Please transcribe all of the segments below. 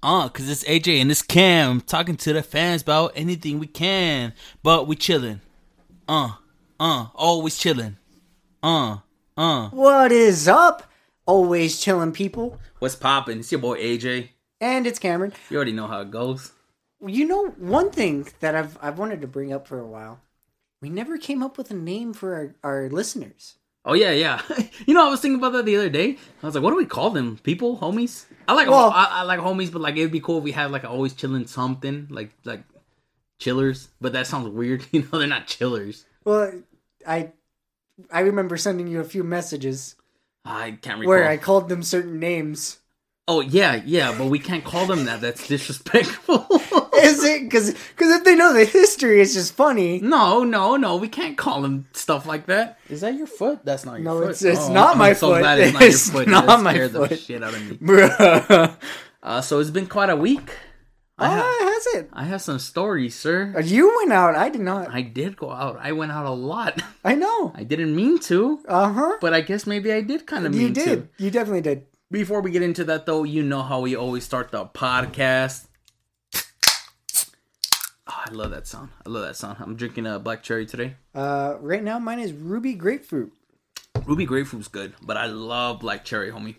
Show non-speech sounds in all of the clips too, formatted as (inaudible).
Uh, cause it's AJ and it's Cam talking to the fans about anything we can, but we chilling. Uh, uh, always chilling. Uh, uh. What is up? Always chilling people. What's poppin'? It's your boy AJ. And it's Cameron. You already know how it goes. You know, one thing that I've I've wanted to bring up for a while. We never came up with a name for our, our listeners. Oh yeah, yeah. (laughs) you know, I was thinking about that the other day. I was like, what do we call them? People, homies. I like Well- I, I like homies, but like it'd be cool if we had like always chilling something like like chillers. But that sounds weird. (laughs) You know, they're not chillers. Well, I I remember sending you a few messages I can't recall. where I called them certain names. Oh yeah, yeah, but we can't call them that. That's disrespectful. (laughs) (laughs) Is it because because if they know the history, it's just funny. no, no, no. We can't call them stuff like that. Is that your foot? That's not your No, foot. No, it's- it's not my I'm so foot. glad it's not It's your foot. not That my scared the foot. shit out of me. Bruh. (laughs) Uh, so it's been quite a week. I have, Ah, has it? I have some stories, sir. You went out. I did not. I did go out. I went out a lot. (laughs) I know. I didn't mean to, Uh huh. but I guess maybe I did kind of mean to. You did. to. You definitely did. Before we get into that, though, you know how we always start the podcast. Oh, I love that sound. I love that sound. I'm drinking a black cherry today. Uh, right now, mine is ruby grapefruit. Ruby grapefruit's good, but I love black cherry, homie.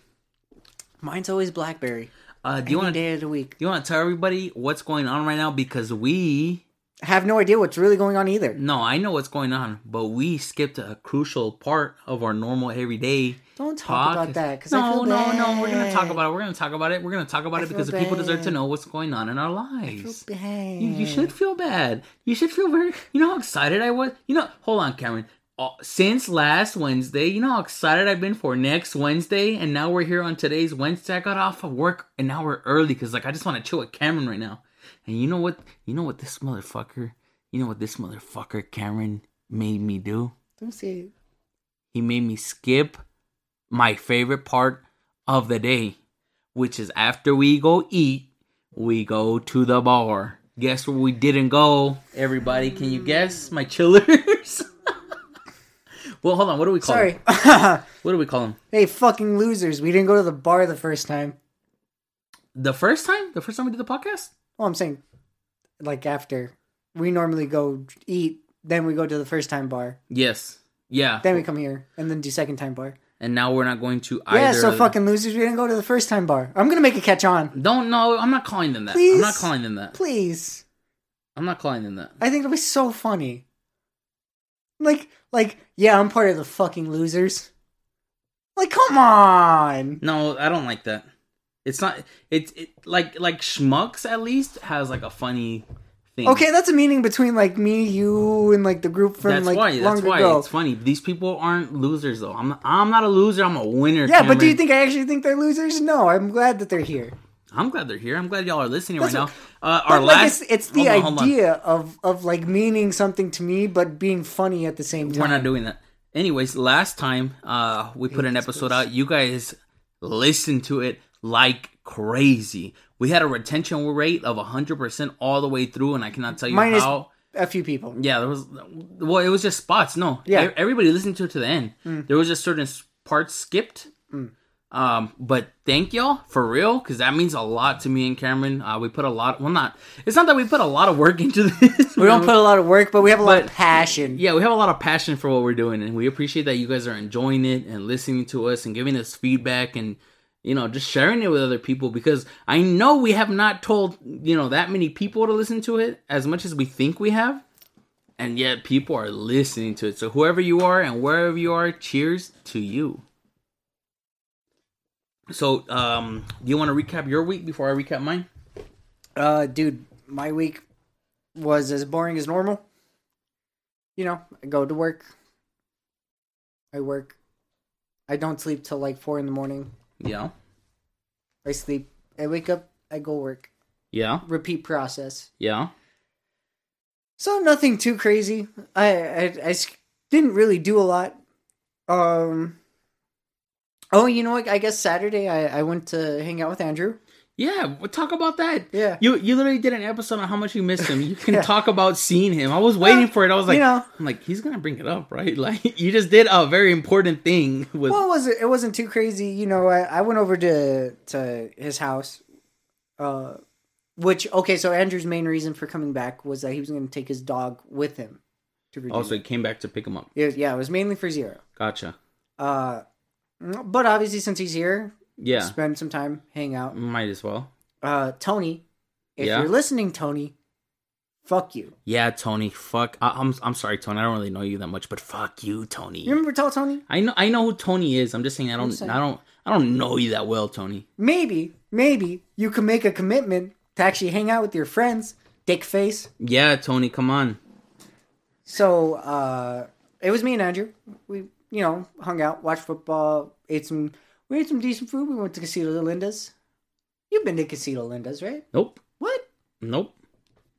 Mine's always blackberry. Uh, do you want day of the week. Do you want to tell everybody what's going on right now because we have no idea what's really going on either. no, I know what's going on, but we skipped a crucial part of our normal everyday Don't talk about that because no, I feel no, no. We're gonna talk about it. We're gonna talk about it. We're gonna talk about I it because the people deserve to know what's going on in our lives. You, you should feel bad. You should feel very. (laughs) You know how excited I was. You know, hold on, Cameron. Uh, since last Wednesday, you know how excited I've been for next Wednesday, and now we're here on today's Wednesday. I got off of work, an hour early because like I just want to chill with Cameron right now. And you know what? You know what this motherfucker. You know what this motherfucker Cameron made me do. Don't say it. He made me skip my favorite part of the day, which is after we go eat, we go to the bar. Guess where we didn't go? Everybody, can you guess? My chillers. (laughs) well, hold on. What do we call Sorry. them? (laughs) What do we call them? hey, fucking losers. We didn't go to the bar the first time. The first time? The first time we did the podcast? Well, I'm saying, like, after. We normally go eat, then we go to the first time bar. Yes. Yeah. Then we come here, and then do second time bar. And now we're not going to either. Yeah, so fucking losers. We didn't go to the first time bar. I'm gonna make it catch on. Don't know. I'm not calling them that. I'm not calling them that. Please. I'm not calling them that. I think it'll be so funny. Like, like, yeah, I'm part of the fucking losers. Like, come on. No, I don't like that. It's not. It's it, like like Schmucks at least has like a funny thing. Okay, that's a meaning between like me, you, and like the group from that's like why. long That's why ago. it's funny. These people aren't losers though. I'm not, I'm not a loser. I'm a winner. Yeah, but do you think I actually think they're losers? No, I'm glad that they're here. I'm glad they're here. I'm glad y'all are listening That's right now. Uh, our like, last. it's, it's the on. idea of of like meaning something to me, but being funny at the same time. We're not doing that. Anyways, last time uh we put an episode out, you guys listened to it like crazy. We had a retention rate of 100% all the way through, and I cannot tell you Minus- how. a few people. Yeah, there was. Well, it was just spots. No, Yeah. Everybody listened to it to the end. Mm. There was just certain parts skipped. Um, but thank y'all for real, because that means a lot to me and Cameron. Uh, we put a lot. Well, not. It's not that we put a lot of work into (laughs) this. We don't put a lot of work, but we have a lot of passion. Yeah, we have a lot of passion for what we're doing, and we appreciate that you guys are enjoying it and listening to us and giving us feedback and you know just sharing it with other people because I know we have not told you know that many people to listen to it as much as we think we have, and yet people are listening to it. So whoever you are and wherever you are, cheers to you. So, um, do you want to recap your week before I recap mine? Uh, dude, my week was as boring as normal. You know, I go to work. I work. I don't sleep till like four in the morning. Yeah, I sleep. I wake up. I go work. yeah, Repeat process. yeah. So nothing too crazy. I I didn't really do a lot. Um. Oh, you know what? I guess Saturday I, I went to hang out with Andrew. Yeah, we'll talk about that. Yeah. You you literally did an episode on how much you missed him. You can (laughs) Yeah. talk about seeing him. I was waiting for it. I was like, you know. I'm like, he's gonna bring it up, right? (laughs) Like you just did a very important thing with Well, it wasn't it wasn't too crazy. You know, I, I went over to to his house. Uh, which okay, so Andrew's main reason for coming back was that he was going to take his dog with him to Virginia. Also, he came back to pick him up. It was- yeah, it was mainly for Zero. Gotcha. Uh, but obviously, since he's here, Yeah, spend some time, hang out. might as well. Uh, Tony, if Yeah? you're listening, Tony, fuck you. Yeah, Tony. Fuck. I, I'm I'm sorry, Tony. I don't really know you that much, but fuck you, Tony. You remember tell Tony? I know I know who Tony is. I'm just saying I don't saying. I don't I don't know you that well, Tony. Maybe, maybe you can make a commitment to actually hang out with your friends, dick face. Yeah, Tony. Come on. So uh, it was me and Andrew. We, you know, hung out, watched football, ate some. We ate some decent food. We went to Casito de Linda's. You've been to Casito Linda's, right? Nope. What Nope.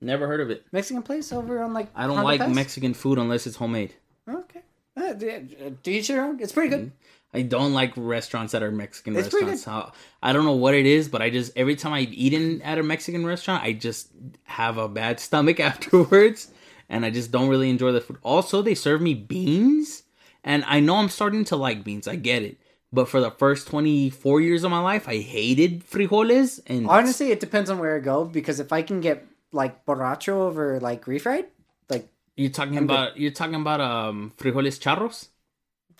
Never heard of it. Mexican place over on like? I don't Hondo like Pass? Mexican food unless it's homemade. Okay. Uh, do each your own. It's pretty good. I don't like restaurants that are Mexican It's restaurants. I, I don't know what it is, but I just every time I've eaten at a Mexican restaurant, I just have a bad stomach (laughs) afterwards, and I just don't really enjoy the food. Also, they serve me beans, and I know I'm starting to like beans. I get it, but for the first 24 years of my life, I hated frijoles, and Honestly, it depends on where I go because if I can get like borracho over like refried, like you're talking I'm good. about you're talking about um frijoles charros.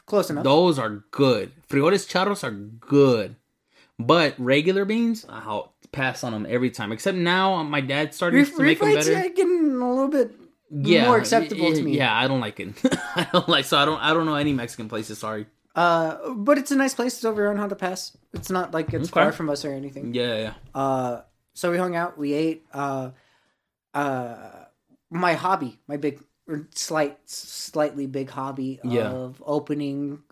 close enough. Those are good. Frijoles charros are good. But regular beans, I'll pass on them every time. Except now, uh, my dad started Ref- to make them better. yeah, getting a little bit Yeah, more acceptable to me. Yeah, I don't like it. (laughs) I don't like. So I don't. I don't know any Mexican places. Sorry. Uh, but it's a nice place. It's over on Hondo Pass. It's not like it's Okay. far from us or anything. Yeah, yeah. Uh, so we hung out. We ate. Uh, uh, my hobby, my big, or slight, slightly big hobby Yeah. of opening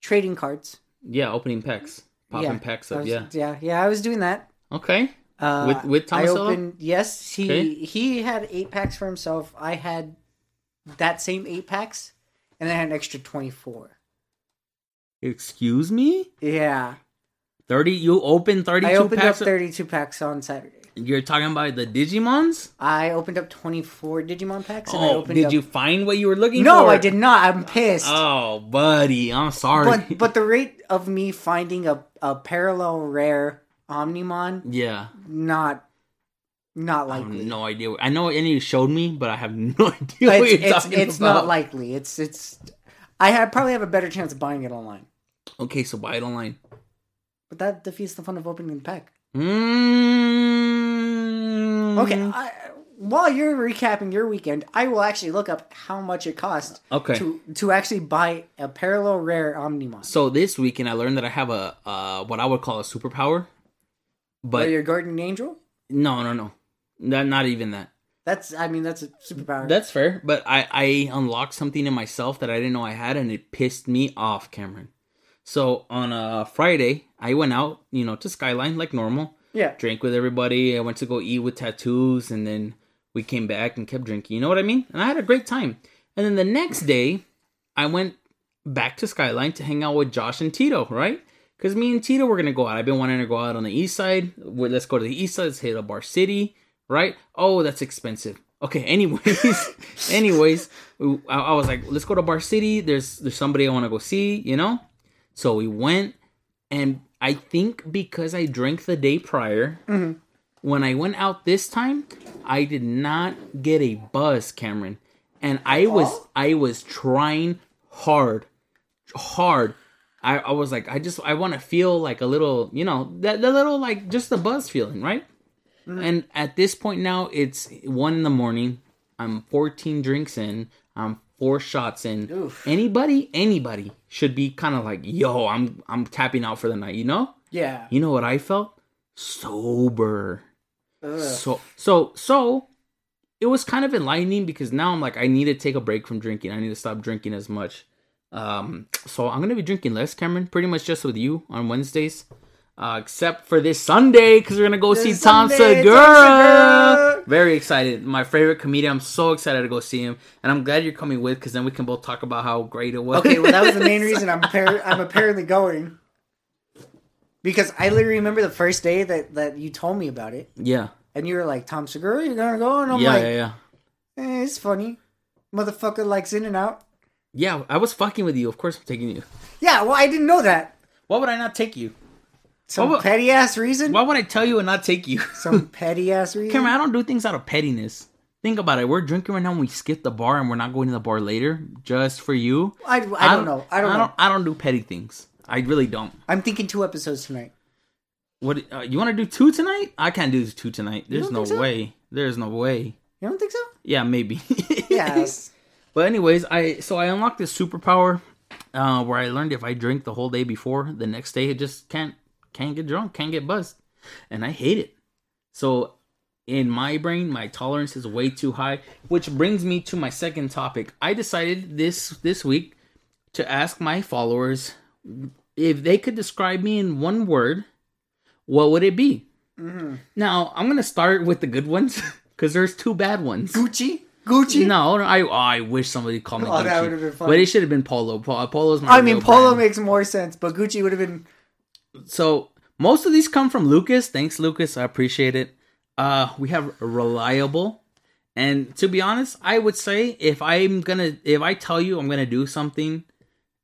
trading cards. Yeah, opening packs, popping Yeah, packs I up. was- Yeah. yeah, yeah. I was doing that. Okay. Uh, With- with I Tomasello? opened. Yes, he Okay. he had eight packs for himself. I had that same eight packs, and then I had an extra twenty four. Excuse me. Yeah, Thirty. You opened thirty-two I opened packs. up thirty two packs on Saturday. You're talking about the Digimons. I opened up 24 Digimon packs. And I Oh, opened did up... you find what you were looking for? No, I did not. I'm pissed. Oh, buddy, I'm sorry. but (laughs) but the rate of me finding a, a parallel rare Omnimon, yeah. not not I have likely. no idea. I know any you showed me, but I have (laughs) no idea what it's you're it's, talking it's about. not likely. It's it's. I have, probably have a better chance of buying it online, okay, so buy it online. but that defeats the fun of opening the pack. Mm. Okay, I, while you're recapping your weekend, I will actually look up how much it cost Okay. to to actually buy a parallel rare Omnimon. So this weekend, I learned that I have a uh, what I would call a superpower, but your guardian angel, no, no, no, not not even that. that's I mean that's a superpower. That's fair, but I I unlocked something in myself that I didn't know I had, and it pissed me off, Cameron. So on a Friday, I went out, you know, to Skyline like normal. yeah. drank with everybody. I went to go eat with tattoos, and then we came back and kept drinking. You know what I mean? And I had a great time. And then the next day, I went back to Skyline to hang out with Josh and Tito, right? Because me and Tito were gonna go out. I've been wanting to go out on the east side. Let's go to the east side. Let's hit up Bar City, right? Oh, that's expensive. Okay. (laughs) Anyways, anyways, I, I was like, let's go to Bar City. There's there's somebody I want to go see. You know. So we went, and I think because I drank the day prior, mm-hmm. when I went out this time, I did not get a buzz, Cameron, and I was I was trying hard, hard. I, I was like, I just I want to feel like a little, you know, that the little like just the buzz feeling, right? Mm-hmm. And at this point now, it's one in the morning. I'm 14 drinks in. I'm four shots in. Oof. Anybody, anybody should be kind of like, yo, I'm I'm tapping out for the night. You know? Yeah. You know what I felt? Sober. Ugh. So so so it was kind of enlightening because now I'm like I need to take a break from drinking. I need to stop drinking as much. Um so I'm gonna be drinking less, Cameron, pretty much just with you on Wednesdays. Uh, except for this Sunday, because we're gonna go see Tom Sunday, Tom Segura. Segura. Very excited. My favorite comedian. I'm so excited to go see him, and I'm glad you're coming with, because then we can both talk about how great it was. Okay, well that was the main (laughs) reason I'm appar- I'm apparently going. Because I literally remember the first day that, that you told me about it, yeah, and you were like, "Tom Segura, you're gonna go," and I'm yeah, like, yeah, yeah. eh, "It's funny, motherfucker likes In and Out." Yeah, I was fucking with you. Of course, I'm taking you. Yeah, well, I didn't know that. Why would I not take you? Some What- petty ass reason. Why would I tell you and not take you? Some (laughs) petty ass reason. Cameron, I don't do things out of pettiness. Think about it. We're drinking right now and we skip the bar and we're not going to the bar later just for you. I, I, don't know. I don't know. I don't do petty things. I really don't. I'm thinking two episodes tonight. What uh, you want to do two tonight? I can't do two tonight. There's no so? way. There's no way. You don't think so? Yeah, maybe. (laughs) Yes. But anyways, I so I unlocked this superpower uh, where I learned if I drink the whole day before, the next day it just can't can't get drunk, can't get buzzed, and I hate it. So in my brain, my tolerance is way too high, which brings me to my second topic. I decided this this week to ask my followers if they could describe me in one word, what would it be? Mm-hmm. Now I'm gonna start with the good ones (laughs) because there's two bad ones. Gucci. Gucci. No, I oh, I wish somebody called me Oh, that Gucci. would've been funny. But it should have been Polo. Po- Polo's my I mean, Polo brand. makes more sense, but Gucci would have been. So most of these come from Lucas. Thanks, Lucas. I appreciate it. Uh, we have reliable, and to be honest, I would say if I'm gonna, if I tell you I'm gonna do something,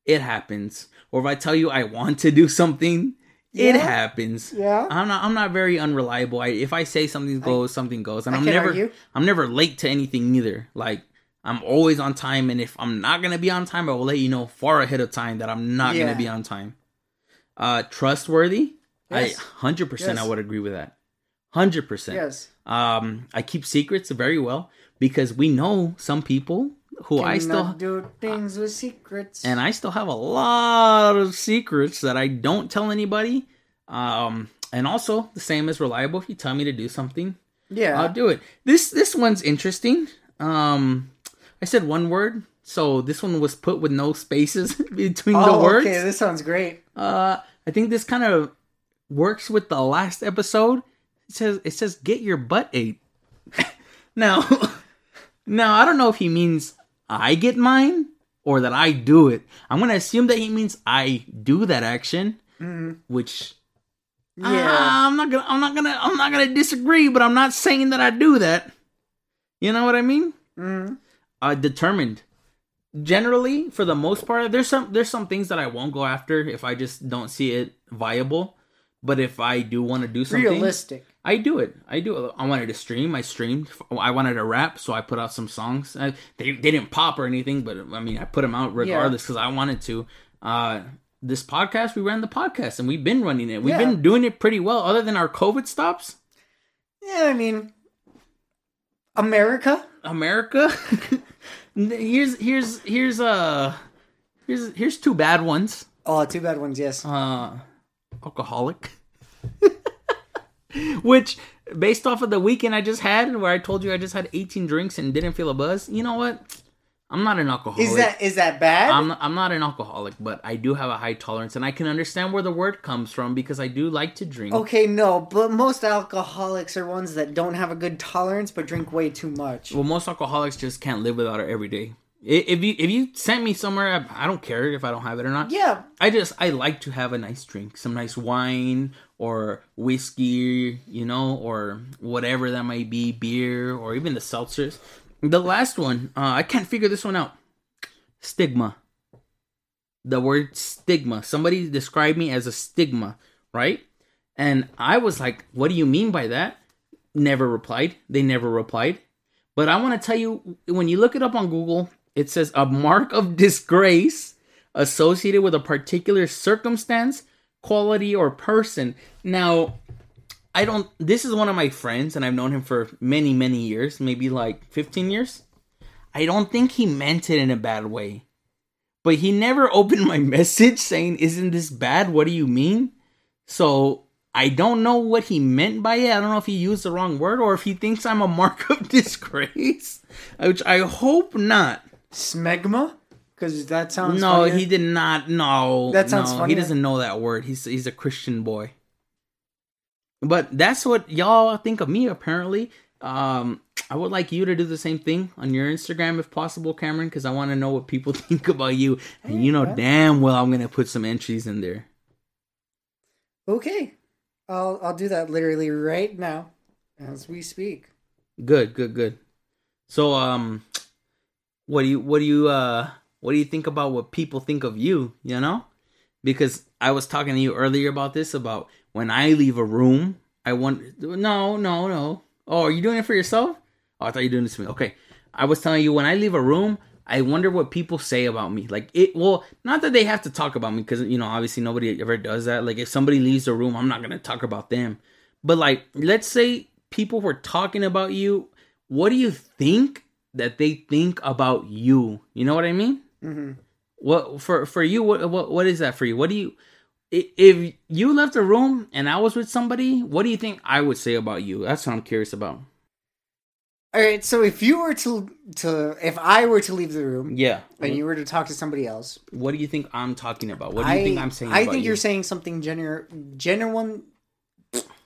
it happens. Or if I tell you I want to do something, it happens. Yeah. I'm not. I'm not very unreliable. I, if I say something goes, something goes, and I I'm never. argue. I'm never late to anything either. Like I'm always on time, and if I'm not gonna be on time, I will let you know far ahead of time that I'm not Yeah. gonna be on time. Uh, trustworthy. Yes. I hundred percent. I would agree with that. Hundred percent. Yes. Um, I keep secrets very well because we know some people who I still do things with secrets. and I still have a lot of secrets that I don't tell anybody. Um, and also the same as reliable. If you tell me to do something, yeah. I'll do it. This this one's interesting. Um, I said one word, so this one was put with no spaces (laughs) between the oh, words. okay. This sounds great. Uh, I think this kind of works with the last episode. It says it says get your butt ate. (laughs) now, (laughs) now I don't know if he means I get mine or that I do it. I'm gonna assume that he means I do that action, which Mm-hmm. Yeah. Ah, I'm not gonna I'm not gonna I'm not gonna disagree, but I'm not saying that I do that. You know what I mean? Mhm. Uh determined. Generally, for the most part, there's some there's some things that I won't go after if I just don't see it viable. But if I do want to do something, Realistic. I do it. I do it. I wanted to stream. I streamed. I wanted to rap, so I put out some songs. I, they, they didn't pop or anything, but I mean, I put them out regardless because I wanted to. Uh, this podcast, we ran the podcast and we've been running it. We've Yeah. been doing it pretty well, other than our COVID stops. Yeah, I mean, America. America. (laughs) here's here's here's uh here's here's two bad ones. Oh, two bad ones. Yes. uh alcoholic (laughs) which based off of the weekend i just had where i told you i just had 18 drinks and didn't feel a buzz you know what i'm not an alcoholic Is that is that bad? I'm, I'm not an alcoholic but i do have a high tolerance and i can understand where the word comes from because i do like to drink okay, no, but most alcoholics are ones that don't have a good tolerance but drink way too much. well most alcoholics just can't live without it every day if you if you sent me somewhere I, I don't care if i don't have it or not Yeah, I just I like to have a nice drink, some nice wine or whiskey, you know, or whatever that might be, beer or even the seltzers. The last one, uh, I can't figure this one out. Stigma. The word stigma. Somebody described me as a stigma, right? And I was like, "What do you mean by that?" Never replied. They never replied. But I want to tell you, when you look it up on Google, it says a mark of disgrace associated with a particular circumstance, quality, or person. Now, I don't, this is one of my friends, and I've known him for many, many years, maybe like 15 years. I don't think he meant it in a bad way. But he never (laughs) opened my message saying, Isn't this bad? What do you mean? So I don't know what he meant by it. I don't know if he used the wrong word or if he thinks I'm a mark of (laughs) disgrace, which I hope not. smegma, because that sounds. No, funnier. he did not. No, That sounds no, funny. He doesn't know that word. He's he's a Christian boy. But that's what y'all think of me. Apparently, um, I would like you to do the same thing on your Instagram if possible, Cameron, because I want to know what people (laughs) think about you, and you know Okay. damn well I'm gonna put some entries in there. Okay, I'll I'll do that literally right now, as we speak. Good, good, good. So, um, what do you what do you uh what do you think about what people think of you? You know, because I was talking to you earlier about this about when I leave a room, I want no, no, no. Oh, are you doing it for yourself? Oh, I thought you were doing this to me. Okay. I was telling you when I leave a room, I wonder what people say about me. Like it well, not that they have to talk about me because you know, obviously nobody ever does that. Like if somebody leaves the room, I'm not gonna talk about them. But like, let's say people were talking about you. What do you think that they think about you? You know what I mean? hmm What for for you? What what what is that for you? What do you? If you left a room and I was with somebody, what do you think I would say about you? That's what I'm curious about. All right, so if you were to to if I were to leave the room Yeah. and mm-hmm. you were to talk to somebody else, What do you think I'm talking about? What do you I think I'm saying? I think you? are saying something genuine. Genuine.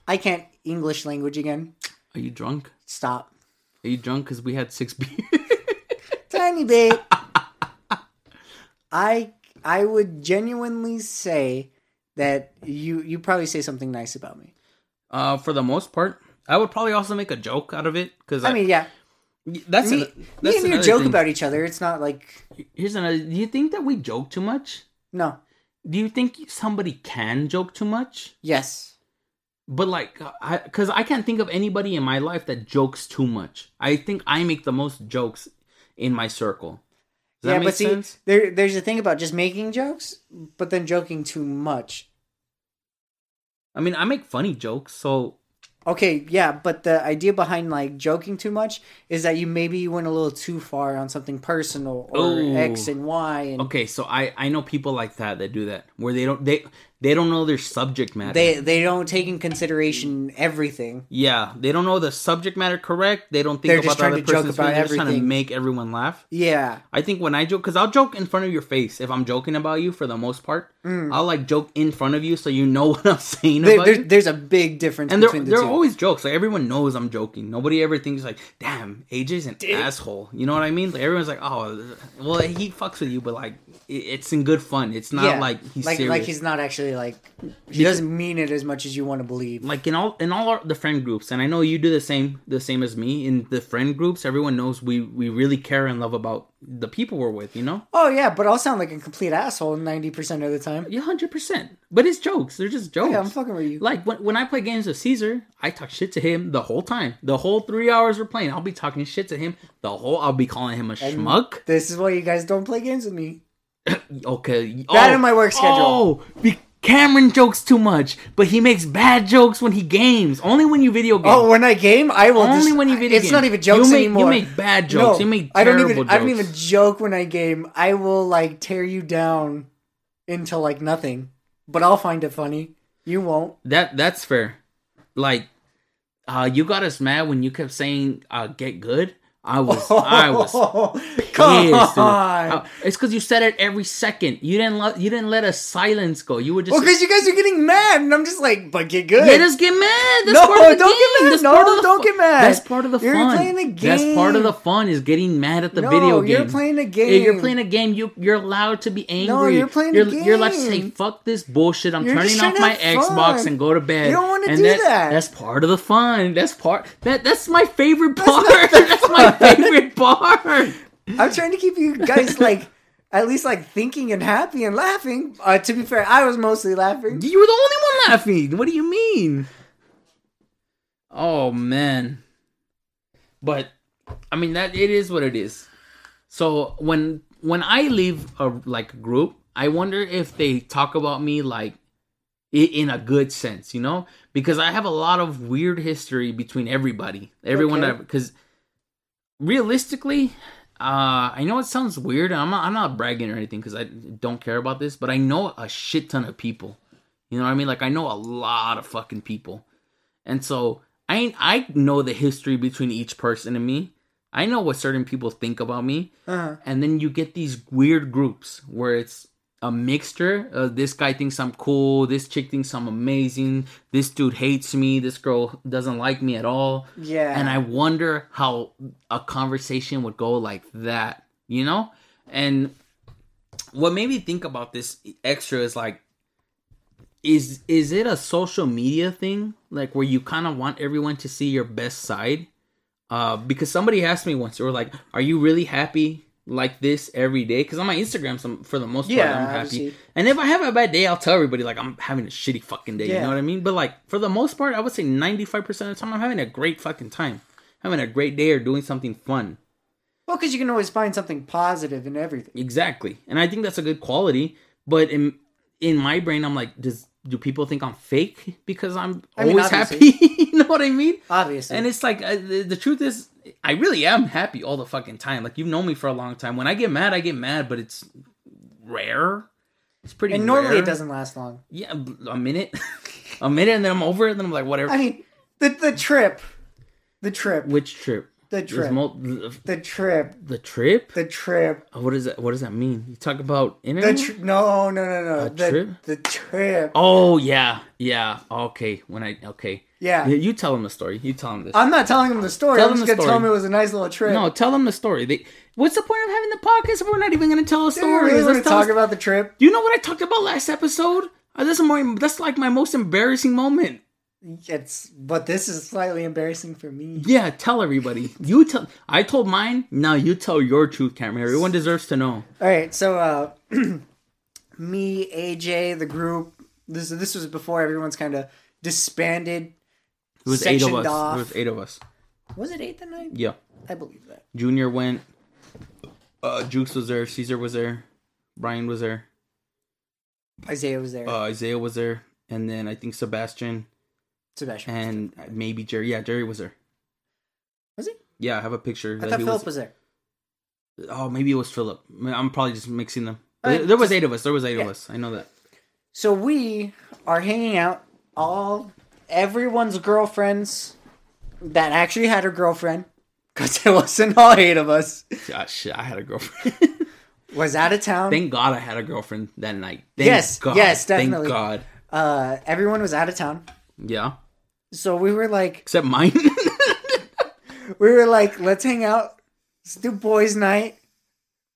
I can't English language again. Are you drunk? Stop. Are you drunk because we had six beers? (laughs) Tiny bit. (laughs) I I would genuinely say that you you probably say something nice about me. uh, for the most part, I would probably also make a joke out of it because I mean, yeah, that's me, an, me that's and you joke thing. about each other. It's not like Here's another. Do you think that we joke too much? no. Do you think somebody can joke too much? Yes. But like, I because I can't think of anybody in my life that jokes too much. I think I make the most jokes in my circle. Does that yeah, but see, sense? there there's a thing about just making jokes, but then joking too much. I mean, I make funny jokes, so Okay, yeah, but the idea behind like joking too much is that you maybe went a little too far on something personal or Ooh. X and Y, and okay. So I I know people like that that do that where they don't they they don't know their subject matter. they they don't take in consideration everything. yeah, they don't know the subject matter correct. They don't think They're about just the trying other to joke person's about feelings. They're just trying to everything. make everyone laugh. Yeah, I think when I joke, because I'll joke in front of your face if I'm joking about you for the most part. I'll like joke in front of you so you know (laughs) what I'm saying Mm. there, about there, you. there's a big difference And they're, between the they're two. always jokes. Like everyone knows I'm joking. Nobody ever thinks like, "Damn, AJ's an asshole." You know what I mean? Like everyone's like, "Oh, well, he fucks with you," but like it- it's in good fun. It's not yeah, like he's like serious. like he's not actually like she doesn't mean it as much as you want to believe. like in all in all our, the friend groups, and I know you do the same the same as me in the friend groups. Everyone knows we we really care and love about the people we're with. You know? Oh yeah, but I'll sound like a complete asshole ninety percent of the time. Yeah, hundred percent. But it's jokes. They're just jokes. Yeah, I'm fucking with you. Like when, when I play games with Caesar, I talk shit to him the whole time. The whole three hours we're playing, I'll be talking shit to him. The whole I'll be calling him a schmuck. This is why you guys don't play games with me. (coughs) Okay, That oh, in my work schedule. Oh, be- Cameron jokes too much, but he makes bad jokes when he games. Only when you video game. Oh, when I game, I will. Only dis- when you video It's game. not even jokes you make, anymore. You make bad jokes. No, you make I don't terrible even. jokes. I don't even joke when I game. I will like tear you down into like nothing. But I'll find it funny. You won't. That that's fair. Like, uh, you got us mad when you kept saying uh, "get good." I was I was (laughs) pissed. Uh, it's because you said it every second. You didn't let you didn't let us silence go. You were just well, because you guys are getting mad, and I'm just like, but get good. let us get mad. That's No, part of the don't get mad. That's No, part of the don't fu- get mad. That's part of the You're fun. playing a That's part of the fun is getting mad at the No, video game. you're playing a If you're playing a game, you you're allowed to be angry. No, you're playing a you're, You're allowed to say fuck this bullshit. I'm You're turning off my Xbox and go to bed. You don't wanna And do that. That's part of the fun. That's part that that's my favorite part. (laughs) That's, my favorite (laughs) part. I'm trying to keep you guys like at least like thinking and happy and laughing. Uh, to be fair, I was mostly laughing. You were the only one laughing. What do you mean? Oh man. But I mean that it is what it is. So when when I leave a like group, I wonder if they talk about me like in a good sense, you know? Because I have a lot of weird history between everybody. Everyone Okay. that because realistically, uh, I know it sounds weird. I'm not. I'm not bragging or anything because I don't care about this. But I know a shit ton of people. You know what I mean? Like I know a lot of fucking people, and so I I know the history between each person and me. I know what certain people think about me, Uh-huh. and then you get these weird groups where it's a mixture of this guy thinks I'm cool, this chick thinks I'm amazing, this dude hates me, this girl doesn't like me at all. Yeah. And I wonder how a conversation would go like that, you know? And what made me think about this extra is like is is it a social media thing like where you kind of want everyone to see your best side uh because somebody asked me once they were like are you really happy like this every day because on my Instagram, some for the most part, Yeah, I'm happy. obviously. And if I have a bad day, I'll tell everybody like I'm having a shitty fucking day. You know what I mean? But like for the most part, I would say 95 percent of the time, I'm having a great fucking time, having a great day or doing something fun. Well, because you can always find something positive in everything. Exactly, and I think that's a good quality. But in in my brain, I'm like, does do people think I'm fake because I'm I mean, always obviously. happy? (laughs) you know what I mean? Obviously. And it's like uh, the, the truth is, I really am happy all the fucking time. Like you've known me for a long time. When I get mad, I get mad, but it's rare. It's pretty. and normally rare. it doesn't last long. Yeah, a minute, (laughs) a minute, and then I'm over it. And then I'm like, whatever. I mean, the the trip, the trip, Which trip? the trip, mul- the, the trip, the trip. the trip, Oh, what is that? What does that mean? You talk about the internet? tri- no, no, no, no, A the trip? the trip. oh yeah, yeah. Okay, when I okay. Yeah. You, you tell them the story. You tell them this. I'm not telling him the story. Tell I'm them just the gonna tell him story. it was a nice little trip. no, tell them the story. They, what's the point of having the podcast if we're not even going to tell a story? really Let's to talk us- about the trip? Do you know what I talked about last episode? Uh, that's more. That's like my most embarrassing moment. It's but this is slightly embarrassing for me. Yeah, tell everybody. You tell. I told mine. Now you tell your truth, Cameron. Everyone deserves to know. All right, so uh, (clears throat) me, AJ, the group. This this was before everyone's kind of disbanded. It was eight of us. off. It was eight of us. Was it eight that night? Yeah. I believe that. Junior went. Uh, Jukes was there. Caesar was there. Brian was there. Isaiah was there. Uh, Isaiah was there, and then I think Sebastian Sebastian. and maybe Jerry. Yeah, Jerry was there. was he? Yeah, I have a picture. I that thought Philip was- was there. Oh, maybe it was Philip. I'm probably just mixing them. Right, there, was eight of us. There was eight of us. I know that. So we are hanging out. All everyone's girlfriends that actually had a girlfriend, because it wasn't all eight of us, Ah, shit, I had a girlfriend. (laughs) was out of town. Thank God I had a girlfriend that night. Thank Yes, God. yes, definitely. Thank God. Uh, everyone was out of town. Yeah. So we were like, Except mine. (laughs) we were like, let's hang out. Let's do boys' night.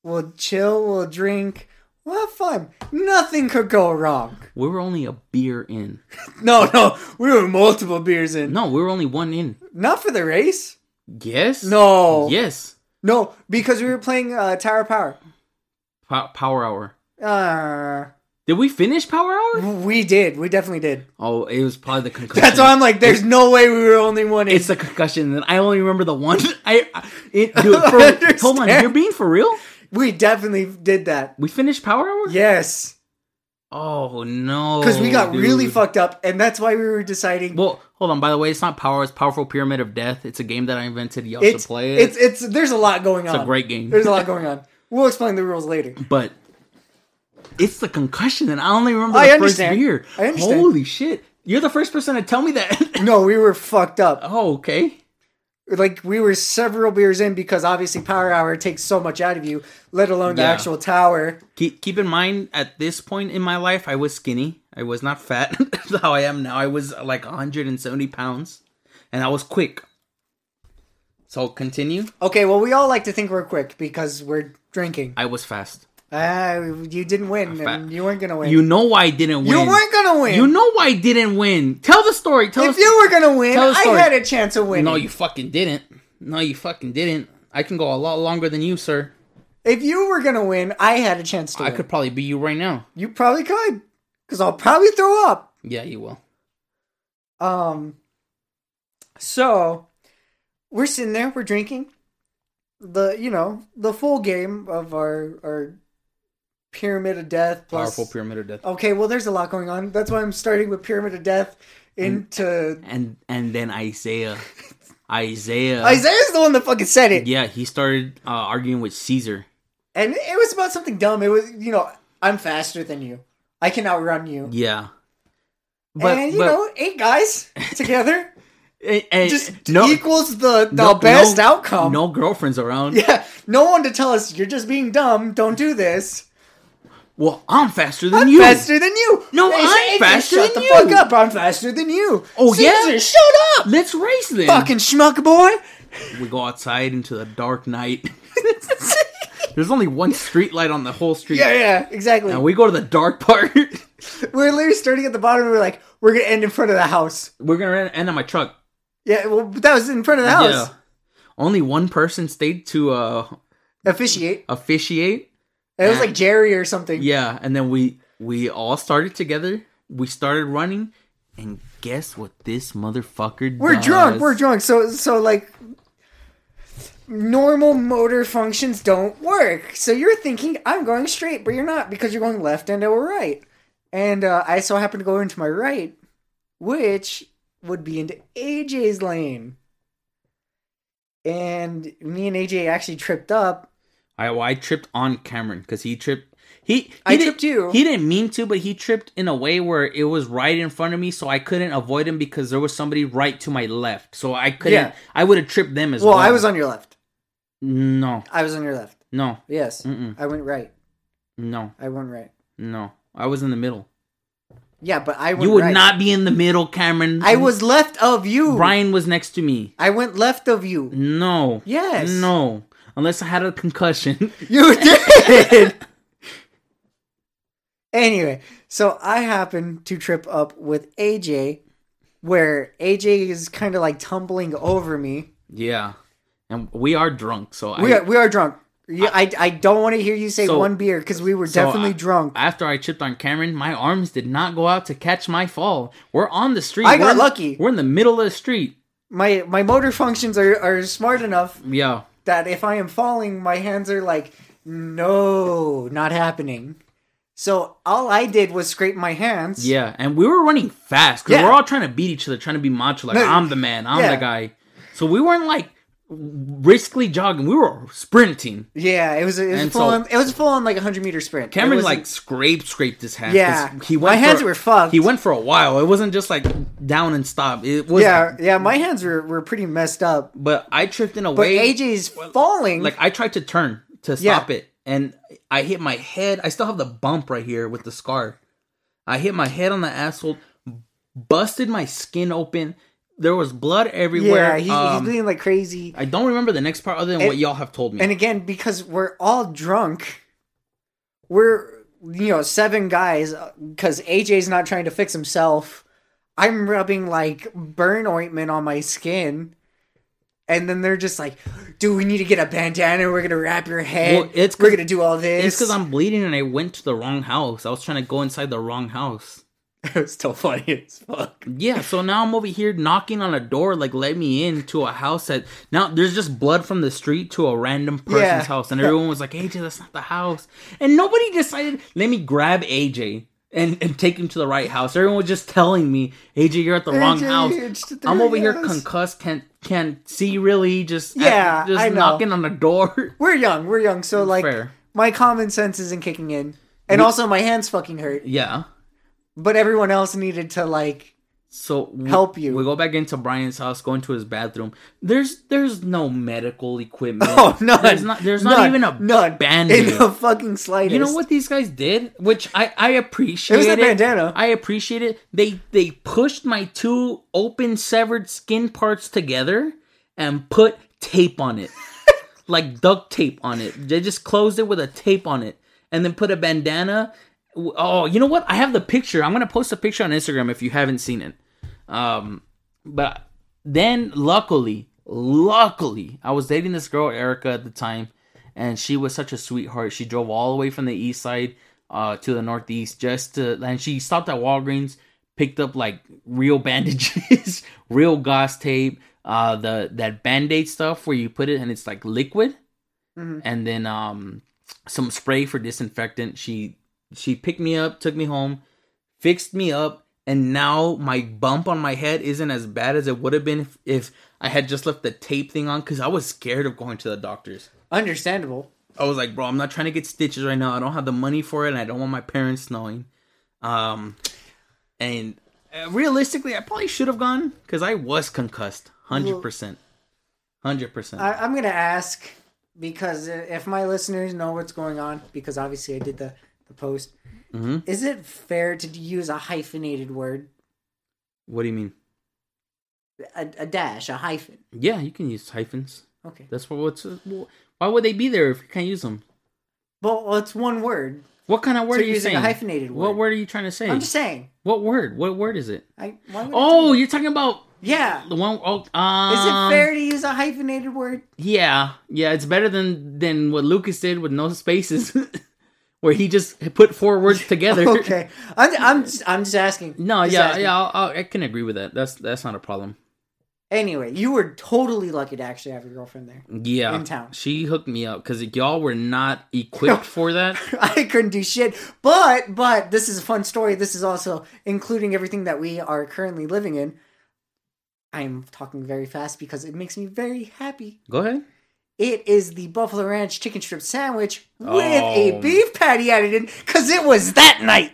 We'll chill. We'll drink. We'll have fun. Nothing could go wrong. we were only a beer in. (laughs) No, no, we were multiple beers in. No, we were only one in. Not for the race. Yes. No, Yes. no, because we were playing uh, Tower of Power. Po- power hour. Uh, Did we finish power hour? we did. We definitely did. Oh, it was probably the concussion. That's why I'm like, there's no way we were only one. in. It's the concussion, and I only remember the one. (laughs) I, I it, dude, (laughs) for, hold on, you're being for real? We definitely did that. We finished power hour? Yes, Oh no! because we got really fucked up, and that's why we were deciding. Well, hold on. By the way, it's not power. It's powerful pyramid of death. It's a game that I invented. Y'all it's should play it. it's it's there's a lot going on. It's a great game. There's a lot (laughs) going on. We'll explain the rules later. but it's the concussion, and I only remember I the understand. first beer. I understand. Holy shit! You're the first person to tell me that. (laughs) No, we were fucked up. oh, okay. Like we were several beers in because obviously Power Hour takes so much out of you, let alone the Yeah. actual tower. Keep keep in mind, at this point in my life, I was skinny. I was not fat. (laughs) How I am now. I was like 170 pounds, and I was quick. So continue. Okay, well we all like to think we're quick because we're drinking. I was fast. Ah, you didn't win, and you weren't gonna win. You know why I didn't win. You weren't gonna win. You know why I didn't win. Tell the story. Tell if us. you were gonna win, the I had a chance of winning. No, you fucking didn't. No, you fucking didn't. I can go a lot longer than you, sir. If you were gonna win, I had a chance to I win. could probably beat you right now. You probably could, because I'll probably throw up. Yeah, you will. Um. So, we're sitting there, we're drinking. The you know the full game of our our pyramid of death plus. Powerful pyramid of death. Okay, well, there's a lot going on. That's why I'm starting with pyramid of death into And and then Isaiah, (laughs) Isaiah. Isaiah's the one that fucking said it, Yeah, he started uh, arguing with Caesar. and it was about something dumb. It was you know I'm faster than you. I can outrun you. Yeah. But, and you but know, eight guys (laughs) together and- and just no, equals the the no- best no- outcome. No girlfriends around. Yeah, no one to tell us you're just being dumb. Don't do this. Well, I'm faster than I'm you. faster than you. No, I'm faster Shut than the you. fuck up. I'm faster than you. Oh, yeah? Shut up. Let's race then. Fucking schmuck boy. We go outside into the dark night. (laughs) There's only one street light on the whole street. Yeah, yeah, exactly. And we go to the dark part. (laughs) we're literally starting at the bottom. and We're like, we're gonna end in front of the house. We're gonna end on my truck. Yeah, well, that was in front of the house. Yeah. Only one person stayed to uh Officiate. officiate. It was like Jerry or something. Yeah, and then we we all started together. We started running, and guess what? This motherfucker. We're does? drunk. We're drunk. So so like normal motor functions don't work. So you're thinking I'm going straight, but you're not because you're going left and or right. And uh, I so happen to go into my right, which would be into AJ's lane. And me and AJ actually tripped up. I well, I tripped on Cameron because he tripped. He, he I tripped you. He didn't mean to, but he tripped in a way where it was right in front of me, so I couldn't avoid him because there was somebody right to my left. So I couldn't. Yeah. I would have tripped them as well, well. I was on your left. No, I was on your left. no, Yes. Mm-mm. I went right. no, I went right. no. I was in the middle. Yeah, but I went You would right. not be in the middle, Cameron. I was left of you. Brian was next to me. I went left of you. No. Yes. No. Unless I had a concussion. (laughs) You did. (laughs) anyway, so I happen to trip up with AJ, where AJ is kind of like tumbling over me. yeah. And we are drunk, so We I, are we are drunk. Yeah, I, I don't want to hear you say So- one beer because we were so uh, definitely I- drunk. after I chipped on Cameron, my arms did not go out to catch my fall. We're on the street. I got We're lucky. We're in the middle of the street. My my motor functions are, are smart enough Yeah. That if I am falling, my hands are like, no, not happening. So all I did was scrape my hands. Yeah. And we were running fast because Yeah. we're all trying to beat each other, trying to be macho. Like, No, I'm the man. I'm yeah. the guy. So we weren't like briskly jogging. We were sprinting. Yeah, it was it was And full so- on it was full on like a hundred meter sprint. It Cameron wasn't- like scraped scraped his hand. Yeah. he My went hands for- were fucked. He went for a while. It wasn't just like down and stop. It was yeah yeah my hands were, were pretty messed up. But I tripped in a But way. AJ's falling. like I tried to turn to Yeah. stop it, and I hit my head. I still have the bump right here with the scar. I hit my head on the asphalt, busted my skin open. There was blood everywhere. yeah, he, Um, he's bleeding like crazy. I don't remember the next part other than And- what y'all have told me. And again, because we're all drunk, we're you know seven guys. Because AJ's not trying to fix himself. I'm rubbing like burn ointment on my skin. And then they're just like, "Dude, we need to get a bandana. We're gonna wrap your head. Well, it's we're gonna do all this." it's because I'm bleeding and I went to the wrong house. I was trying to go inside the wrong house. (laughs) it was still funny as fuck. Yeah, so now I'm over here knocking on a door, like let me in to a house that now there's just blood from the street to a random person's Yeah. house, and everyone was like, "AJ, that's not the house," and nobody decided. Let me grab AJ and, and take him to the right house. Everyone was just telling me, "AJ, you're at the wrong house." the I'm over here concussed, can't can't see really, just Yeah, just I know. knocking on the door. (laughs) We're young. We're young. So like, Fair. my common sense isn't kicking in, and also my hands fucking hurt. Yeah. But everyone else needed to like So we, Help you. We go back into Brian's house, go into his bathroom. There's there's no medical equipment. (laughs) Oh, no, There's not. There's not even a none band-aid. in the fucking slightest. You know what these guys did, which I I appreciate. It was a bandana. I appreciate it. They they pushed my two open severed skin parts together and put tape on it, (laughs) like duct tape on it. They just closed it with a tape on it, and then put a bandana. Oh, you know what? I have the picture. I'm gonna post a picture on Instagram if you haven't seen it. Um, but then luckily, luckily, I was dating this girl Erica at the time, and she was such a sweetheart. She drove all the way from the east side uh, to the northeast just to, and she stopped at Walgreens, picked up like real (laughs) bandages, real gauze tape, uh, the that band aid stuff where you put it and it's like liquid, Mhm. and then um, some spray for disinfectant. She she picked me up, took me home, fixed me up, and now my bump on my head isn't as bad as it would have been if, if I had just left the tape thing on because I was scared of going to the doctors. Understandable. I was like, bro, I'm not trying to get stitches right now. I don't have the money for it, and I don't want my parents knowing. Um, and uh, realistically, I probably should have gone because I was concussed, hundred percent, hundred percent. I'm gonna ask because if my listeners know what's going on, because obviously I did the the post. Mhm. Is it fair to use a hyphenated word, What do you mean? a, a dash, a hyphen? Yeah, you can use hyphens. Okay. That's what. What's why would they be there if you can't use them? Well, it's one word. What kind of word So are you using saying? a hyphenated word. What word are you trying to say? I'm just saying. What word? What word is it? I, Oh, you're talking about yeah. the one oh um, Is it fair to use a hyphenated word. Yeah, yeah, it's better than than what Lucas did with no spaces, (laughs) where he just put four words (laughs) together. Okay, I'm I'm just, I'm just asking. No, Just yeah, asking. yeah, I'll, I'll, I can agree with that. That's that's not a problem. Anyway, you were totally lucky to actually have your girlfriend there. Yeah, In town. she hooked me up because y'all were not equipped (laughs) for that. (laughs) I couldn't do shit. But but this is a fun story. This is also including everything that we are currently living in. I'm talking very fast because it makes me very happy. Go ahead. It is the Buffalo Ranch chicken strip sandwich with Oh. a beef patty added in because it was that night.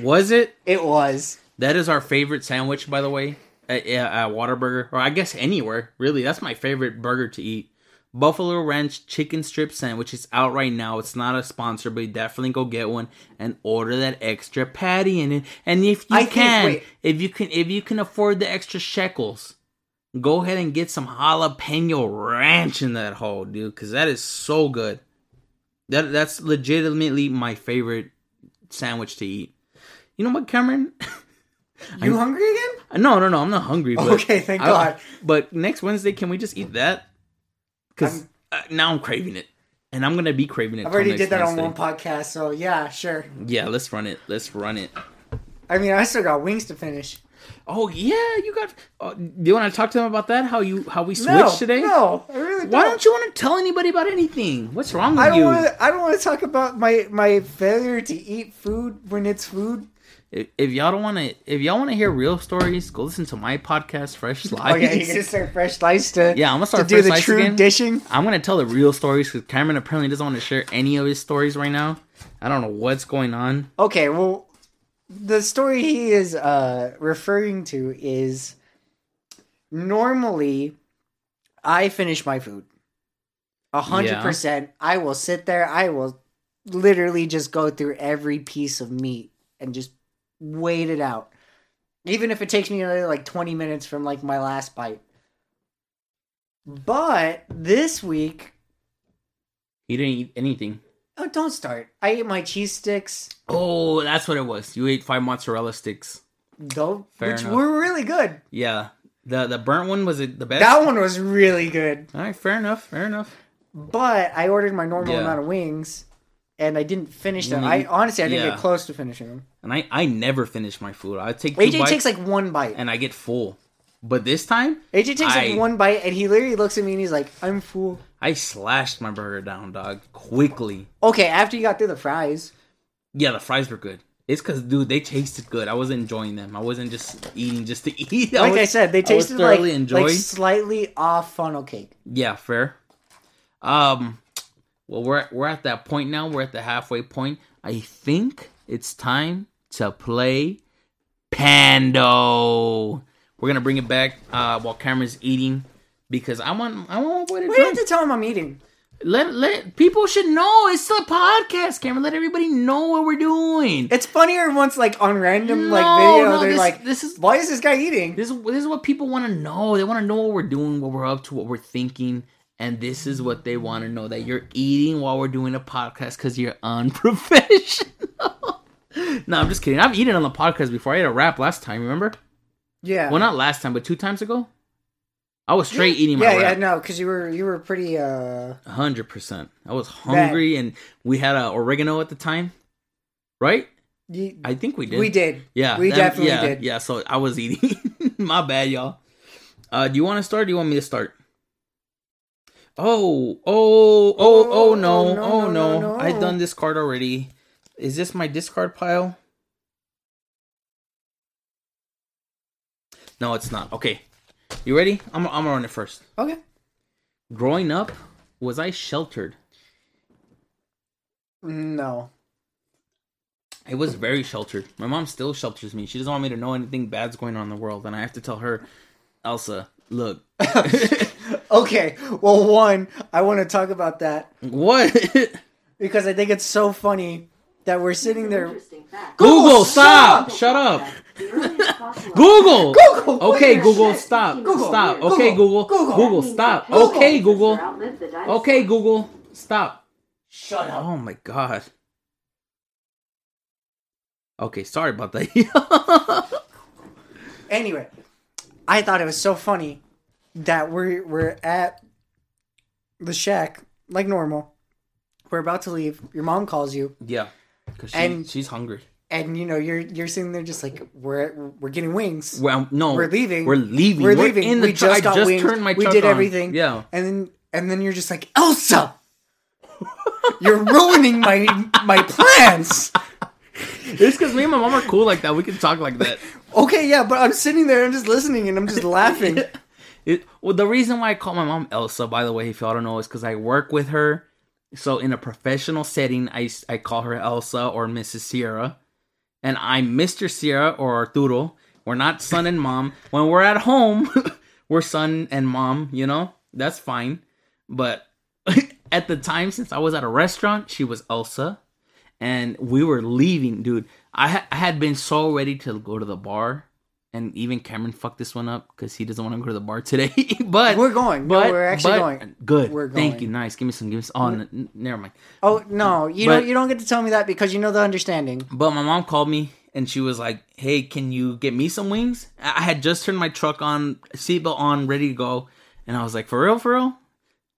Was it? It was. That is our favorite sandwich, by the way, at, at Whataburger, or I guess anywhere. Really, that's my favorite burger to eat. Buffalo Ranch chicken strip sandwich is out right now. It's not a sponsor, but definitely go get one and order that extra patty in it. And if you I can, wait. if you can, if you can afford the extra shekels, go ahead and get some jalapeno ranch in that hole, dude, because that is so good. That that's legitimately my favorite sandwich to eat. You know what, Cameron? (laughs) You hungry again? No, no, no. I'm not hungry. Okay, thank I- God. But next Wednesday, can we just eat that? Because uh, now I'm craving it, and I'm gonna be craving it. I've already next did that on one podcast, so yeah, sure. Yeah, let's run it. Let's run it. I mean, I still got wings to finish. Oh yeah, you got. Uh, do you want to talk to them about that? How you how we switched No, today? no, I really don't. Why don't you want to tell anybody about anything? What's wrong with I don't you? want. I don't want to talk about my my failure to eat food when it's food. If, if y'all don't want to, if y'all want to hear real stories, go listen to my podcast, Fresh Slice. (laughs) Oh yeah, you're gonna start fresh slice to Yeah, I'm gonna to start do Fresh the true again. dishing. I'm gonna tell the real stories because Cameron apparently doesn't want to share any of his stories right now. I don't know what's going on. Okay, well, the story he is uh referring to is normally I finish my food. A hundred percent. I will sit there. I will literally just go through every piece of meat and just wait it out. Even if it takes me another like 20 minutes from like my last bite. But this week, He didn't eat anything. Oh, don't start. I ate my cheese sticks. Oh, that's what it was. You ate five mozzarella sticks. Though, Fair which enough. were really good. Yeah. The the burnt one was it the best? That one was really good. All right, fair enough. Fair enough. But I ordered my normal Yeah. amount of wings, and I didn't finish them. I honestly, I didn't yeah. get close to finishing them. And I I never finish my food. I take two AJ bites takes like one bite. and I get full. But this time AJ takes I- like one bite, and he literally looks at me and he's like, "I'm full." I slashed my burger down, dog, quickly. Okay, after you got through the fries, Yeah, the fries were good. It's because, dude, they tasted good. I was enjoying them. I wasn't just eating just to (laughs) eat. like was, I said, they tasted like, like slightly off funnel cake. Yeah, fair. Um, well, we're we're at that point now. We're at the halfway point. I think it's time to play Pando. We're gonna bring it back uh, while Cameron's eating because I want I want my boy to We have to tell him I'm eating. Let let people should know it's a podcast, Cameron. Let everybody know what we're doing. It's funnier once like on random like No, video. no, they're this- like, this is- why is this guy eating?" This this is what people want to know. They want to know what we're doing, what we're up to, what we're thinking, and this is what they want to know that you're eating while we're doing a podcast because you're unprofessional. (laughs) no, I'm just kidding. I've eaten on the podcast before. I ate a wrap last time. Remember? Yeah. Well, not last time, but two times ago. I was straight eating my yeah, yeah, wrap. no, because you were you were pretty uh Hundred percent. I was hungry, and we had a oregano at the time, right? you, I think we did. we did. Yeah, we that- definitely yeah, did. Yeah, so I was eating. (laughs) My bad, y'all. Uh, do you want to start? Or do you want me to start? Oh, oh, oh, oh Oh, no, oh no, no! no, no. I've done this card already. Is this my discard pile? No, it's not. Okay, you ready? I'm I'm gonna run it first. Okay. Growing up, was I sheltered? No. I was very sheltered. My mom still shelters me. She doesn't want me to know anything bad's going on in the world, and I have to tell her, Elsa, look, (laughs) Okay. Well, one, I want to talk about that what? (laughs) because I think it's so funny that we're sitting there. Google, stop! stop! Shut up! Google. Google. Google. Okay, Google, stop. Google, Stop. Google, Okay, Google. Google. Google, stop. Google. Okay, Google. Okay, Google, stop. Shut up. Oh my god. Okay, sorry about that. (laughs) Anyway, I thought it was so funny that we're we're at the shack like normal. We're about to leave. Your mom calls you, Yeah, because she, And- she's hungry. and you know you're you're sitting there just like we're we're getting wings. Well, no, We're leaving. We're leaving. We're leaving. in the we truck. just got just wings. turned my we did on. everything. Yeah. and then and then you're just like Elsa. You're ruining my my plans. It's because me and my mom are cool like that. We can talk like that. Okay, yeah, but I'm sitting there, I'm just listening, and I'm just laughing. (laughs) It, well, the reason why I call my mom Elsa, by the way, if y'all don't know, is because I work with her. So in a professional setting, I, I call her Elsa or Mrs. Sierra. And I'm Mr. Sierra or Arturo. We're not son and mom. When we're at home, (laughs) we're son and mom, you know? That's fine. But (laughs) at the time, since I was at a restaurant, she was Elsa. And we were leaving, dude. I, ha- I had been so ready to go to the bar. And even Cameron fucked this one up because he doesn't want to go to the bar today. (laughs) but We're going. No, but we're actually but- going. Good. We're going. Thank you. Nice. Give me some. Give me some. Oh, n- never mind. Oh no, you But- don't. You don't get to tell me that because you know the understanding. But my mom called me and she was like, "Hey, can you get me some wings?" I I had just turned my truck on, seatbelt on, ready to go, and I was like, "For real, for real."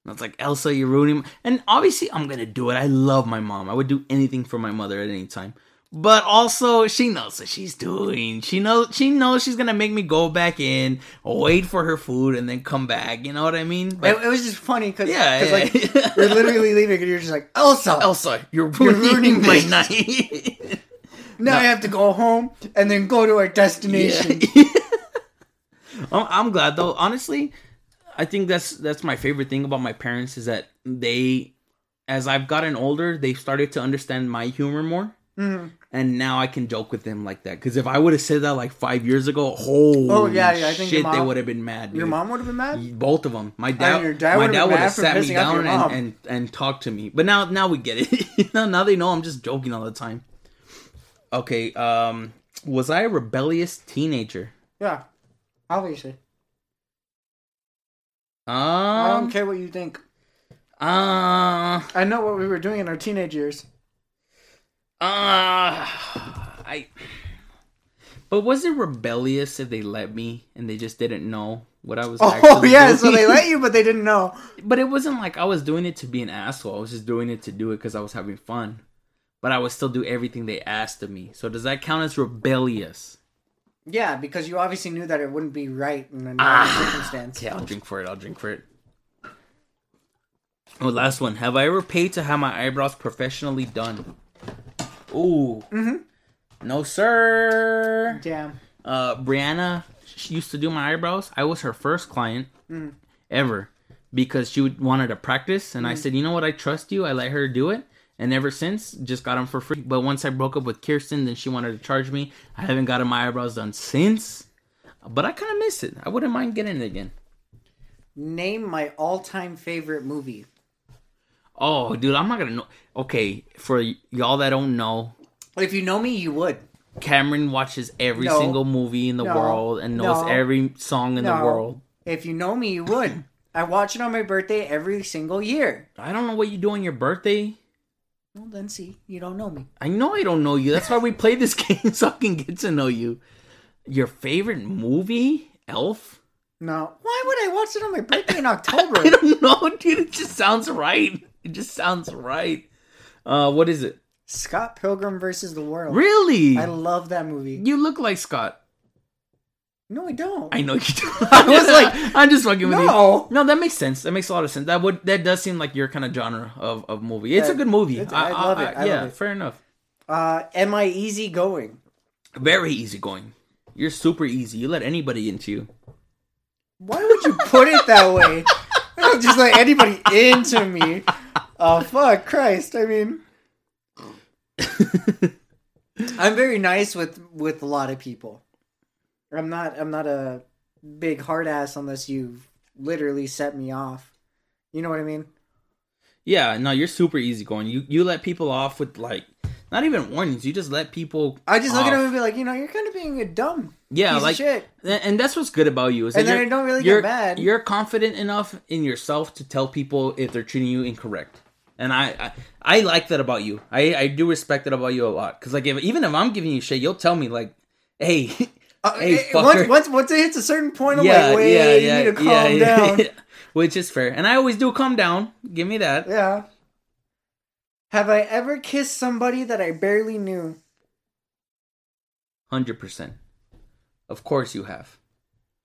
And I was like, "Elsa, you're ruining." My-. And obviously, I'm gonna do it. I love my mom. I would do anything for my mother at any time. But also, she knows what she's doing. She knows she knows she's gonna make me go back in, wait for her food, and then come back. You know what I mean? It, But it was just funny because Yeah, yeah, like yeah. you're literally leaving and you're just like Elsa. Elsa, you're You're ruining, ruining my night. (laughs) now I have to go home and then go to our destination. (laughs) I'm, I'm glad though. Honestly, I think that's that's my favorite thing about my parents is that they, as I've gotten older, they've started to understand my humor more, Mhm. and now I can joke with them like that. Because if I would have said that like five years ago, holy Oh, yeah, yeah, I think shit, they would have been mad. Your mom would have been mad. Both of them. My dad, your dad my dad would have sat me pissing off your down and, and and talked to me. But now now we get it. (laughs) now, they know I'm just joking all the time. Okay, um, was I a rebellious teenager? Yeah, obviously. I don't Um, care what you think. uh, I know what we were doing in our teenage years. Uh, I. But was it rebellious if they let me and they just didn't know what I was? Oh actually (laughs) yeah, doing? so they let you, but they didn't know. But it wasn't like I was doing it to be an asshole. I was just doing it to do it because I was having fun. But I would still do everything they asked of me. So does that count as rebellious? Yeah, because you obviously knew that it wouldn't be right in another Ah, circumstance. Okay, I'll drink for it. I'll drink for it. Oh, last one. Have I ever paid to have my eyebrows professionally done? Ooh. Mhm. No, sir. Damn. Uh, Brianna she used to do my eyebrows. I was her first client Mm. ever because she would, wanted to practice, and I Mm. said, "You know what? I trust you. I let her do it." And ever since, just got them for free. But once I broke up with Kirsten, then she wanted to charge me. I haven't gotten my eyebrows done since. But I kind of miss it. I wouldn't mind getting it again. Name my all-time favorite movie. Oh, dude, I'm not gonna know. Okay, for y'all that don't know, If you know me, you would. Cameron watches every No. single movie in the No. world and knows No. every song in the No. world. If you know me, you would. I watch it on my birthday every single year. I don't know what you do on your birthday. Well, then see, you don't know me. I know I don't know you. That's why we play this (laughs) game so I can get to know you. Your favorite movie? Elf? No. Why would I watch it on my birthday in (laughs) October? I don't know, dude. It just sounds right. It just sounds right. Uh, what is it? Scott Pilgrim versus the World. Really? I love that movie. You look like Scott. No, I don't. I know you don't. (laughs) I was like, I'm just fucking with you. no. No, that makes sense. That makes a lot of sense. That would that does seem like your kind of genre of, of movie. It's Yeah, a good movie. it's- I love it. I yeah, love it. fair enough. Uh, am I easy going? Very easy going. You're super easy. You let anybody into you. Why would you put it that way? (laughs) I don't just let anybody into me. Oh fuck, Christ! I mean, (laughs) I'm very nice with with a lot of people. I'm not. I'm not a big hard ass unless you literally set me off. You know what I mean? Yeah, no, you're super easygoing. You you let people off with like not even warnings. You just let people. I just look off. at them and be like, you know, you're kind of being a dumb Yeah, piece like of shit. And and that's what's good about you is And that then you're, I don't really you're, get mad. You're confident enough in yourself to tell people if they're treating you incorrect, and I I, I like that about you. I I do respect that about you a lot because like if, even if I'm giving you shit, you'll tell me like, hey, (laughs) Uh, Hey, once, once once it hits a certain point, I'm yeah, like, wait, yeah, you need to calm yeah, yeah, down. yeah. (laughs) Which is fair, and I always do calm down. Give me that. Yeah. Have I ever kissed somebody that I barely knew? Hundred percent. Of course you have.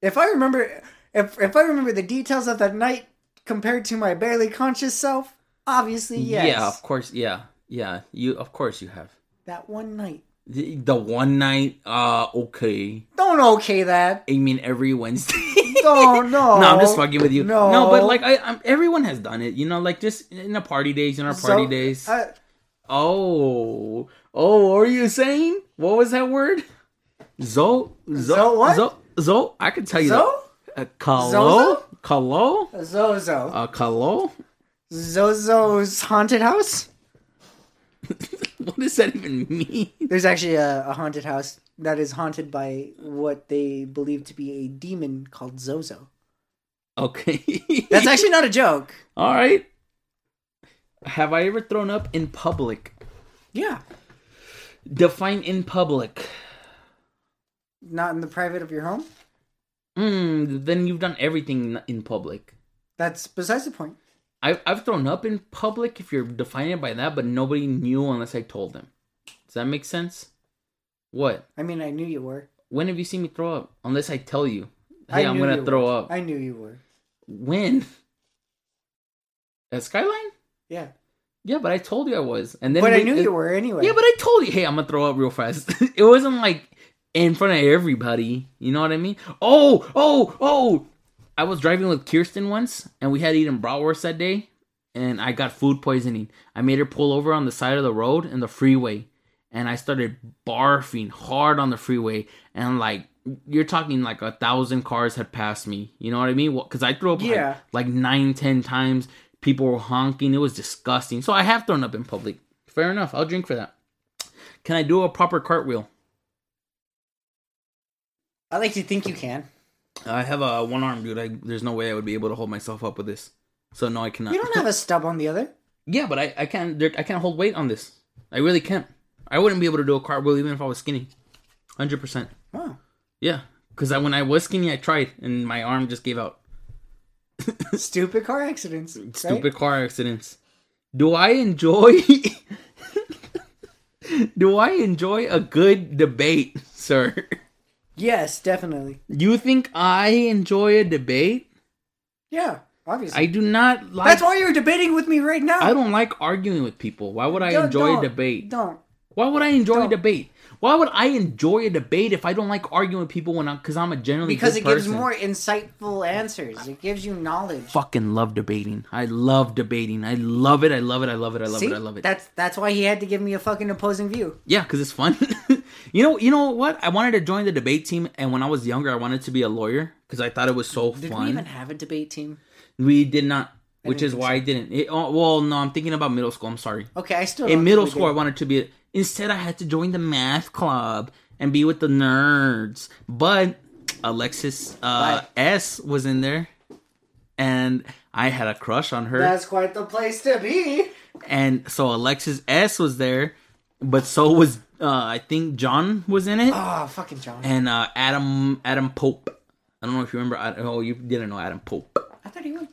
If I remember, if if I remember the details of that night compared to my barely conscious self, obviously yes. Yeah, of course. Yeah, yeah. You, of course, you have. That one night. The, the one night. Uh, okay. Don't okay that. I mean, every Wednesday. (laughs) No, no. (laughs) no, I'm just fucking with you. No. no, but like I, I'm, everyone has done it. You know, like just in the party days, in our party So, days. uh, oh, oh, what are you saying? What was that word? Zo, zo, Zo what? Zo, zo. I can tell you Zo? that. Uh, kalo, Zozo? kalo, Zozo. uh, kalo. Zozo's haunted house? (laughs) what does that even mean? There's actually a, a haunted house that is haunted by what they believe to be a demon called Zozo. Okay, That's (laughs) actually not a joke. all right. Have I ever thrown up in public? Yeah. Define in public. Not in the private of your home? Mm, then you've done everything in public. That's besides the point. I've I've thrown up in public if you're defining it by that, but nobody knew unless I told them. Does that make sense? What? I mean, I knew you were. When have you seen me throw up? Unless I tell you, hey, I'm gonna throw were. up. I knew you were. When? At Skyline? Yeah. Yeah, but I told you I was, and then But I knew it- you were anyway. Yeah, but I told you, hey, I'm gonna throw up real fast. (laughs) it wasn't like in front of everybody. You know what I mean? Oh, oh, oh! I was driving with Kirsten once, and we had eaten bratwurst that day, and I got food poisoning. I made her pull over on the side of the road in the freeway, and I started barfing hard on the freeway, and like you're talking like a thousand cars had passed me. You know what I mean? Because I threw up like- like nine, ten times. People were honking. It was disgusting. So I have thrown up in public. Fair enough. I'll drink for that. Can I do a proper cartwheel? I like to think you can. I have a one arm, dude. I, there's no way I would be able to hold myself up with this. So no, I cannot. You don't have a stub on the other. yeah, but I, I can't. There, I can't hold weight on this. I really can't. I wouldn't be able to do a cartwheel even if I was skinny. Hundred percent. Wow. Yeah, because I, when I was skinny, I tried and my arm just gave out. (laughs) Stupid car accidents. right? Stupid car accidents. Do I enjoy? (laughs) do I enjoy a good debate, (laughs) sir? Yes, definitely. You think I enjoy a debate? Yeah, obviously. I do not like. That's why you're debating with me right now. I don't like arguing with people. Why would I Don't- enjoy don't- a debate? Don't. Why would I enjoy don't. a debate? Why would I enjoy a debate if I don't like arguing with people when I'm because I'm a generally Because it gives person? more insightful answers. It gives you knowledge. Fucking love debating. I love debating. I love it. I love it. I love it. I love See? it. I love it. That's that's why he had to give me a fucking opposing view. Yeah, because it's fun. (laughs) you know, you know what? I wanted to join the debate team, and when I was younger, I wanted to be a lawyer because I thought it was so Did fun. we even have a debate team? We did not, which is why I didn't. It, oh, well, no, I'm thinking about middle school. I'm sorry. Okay, I still In middle school, I wanted to be. Instead, I had to join the math club and be with the nerds. But Alexis uh. S was in there, and I had a crush on her. That's quite the place to be. and so Alexis S was there, but so was uh, I think John was in it, Oh, fucking John. and uh, Adam Adam Pope. I don't know if you remember. Oh, you didn't know Adam Pope. I thought he would.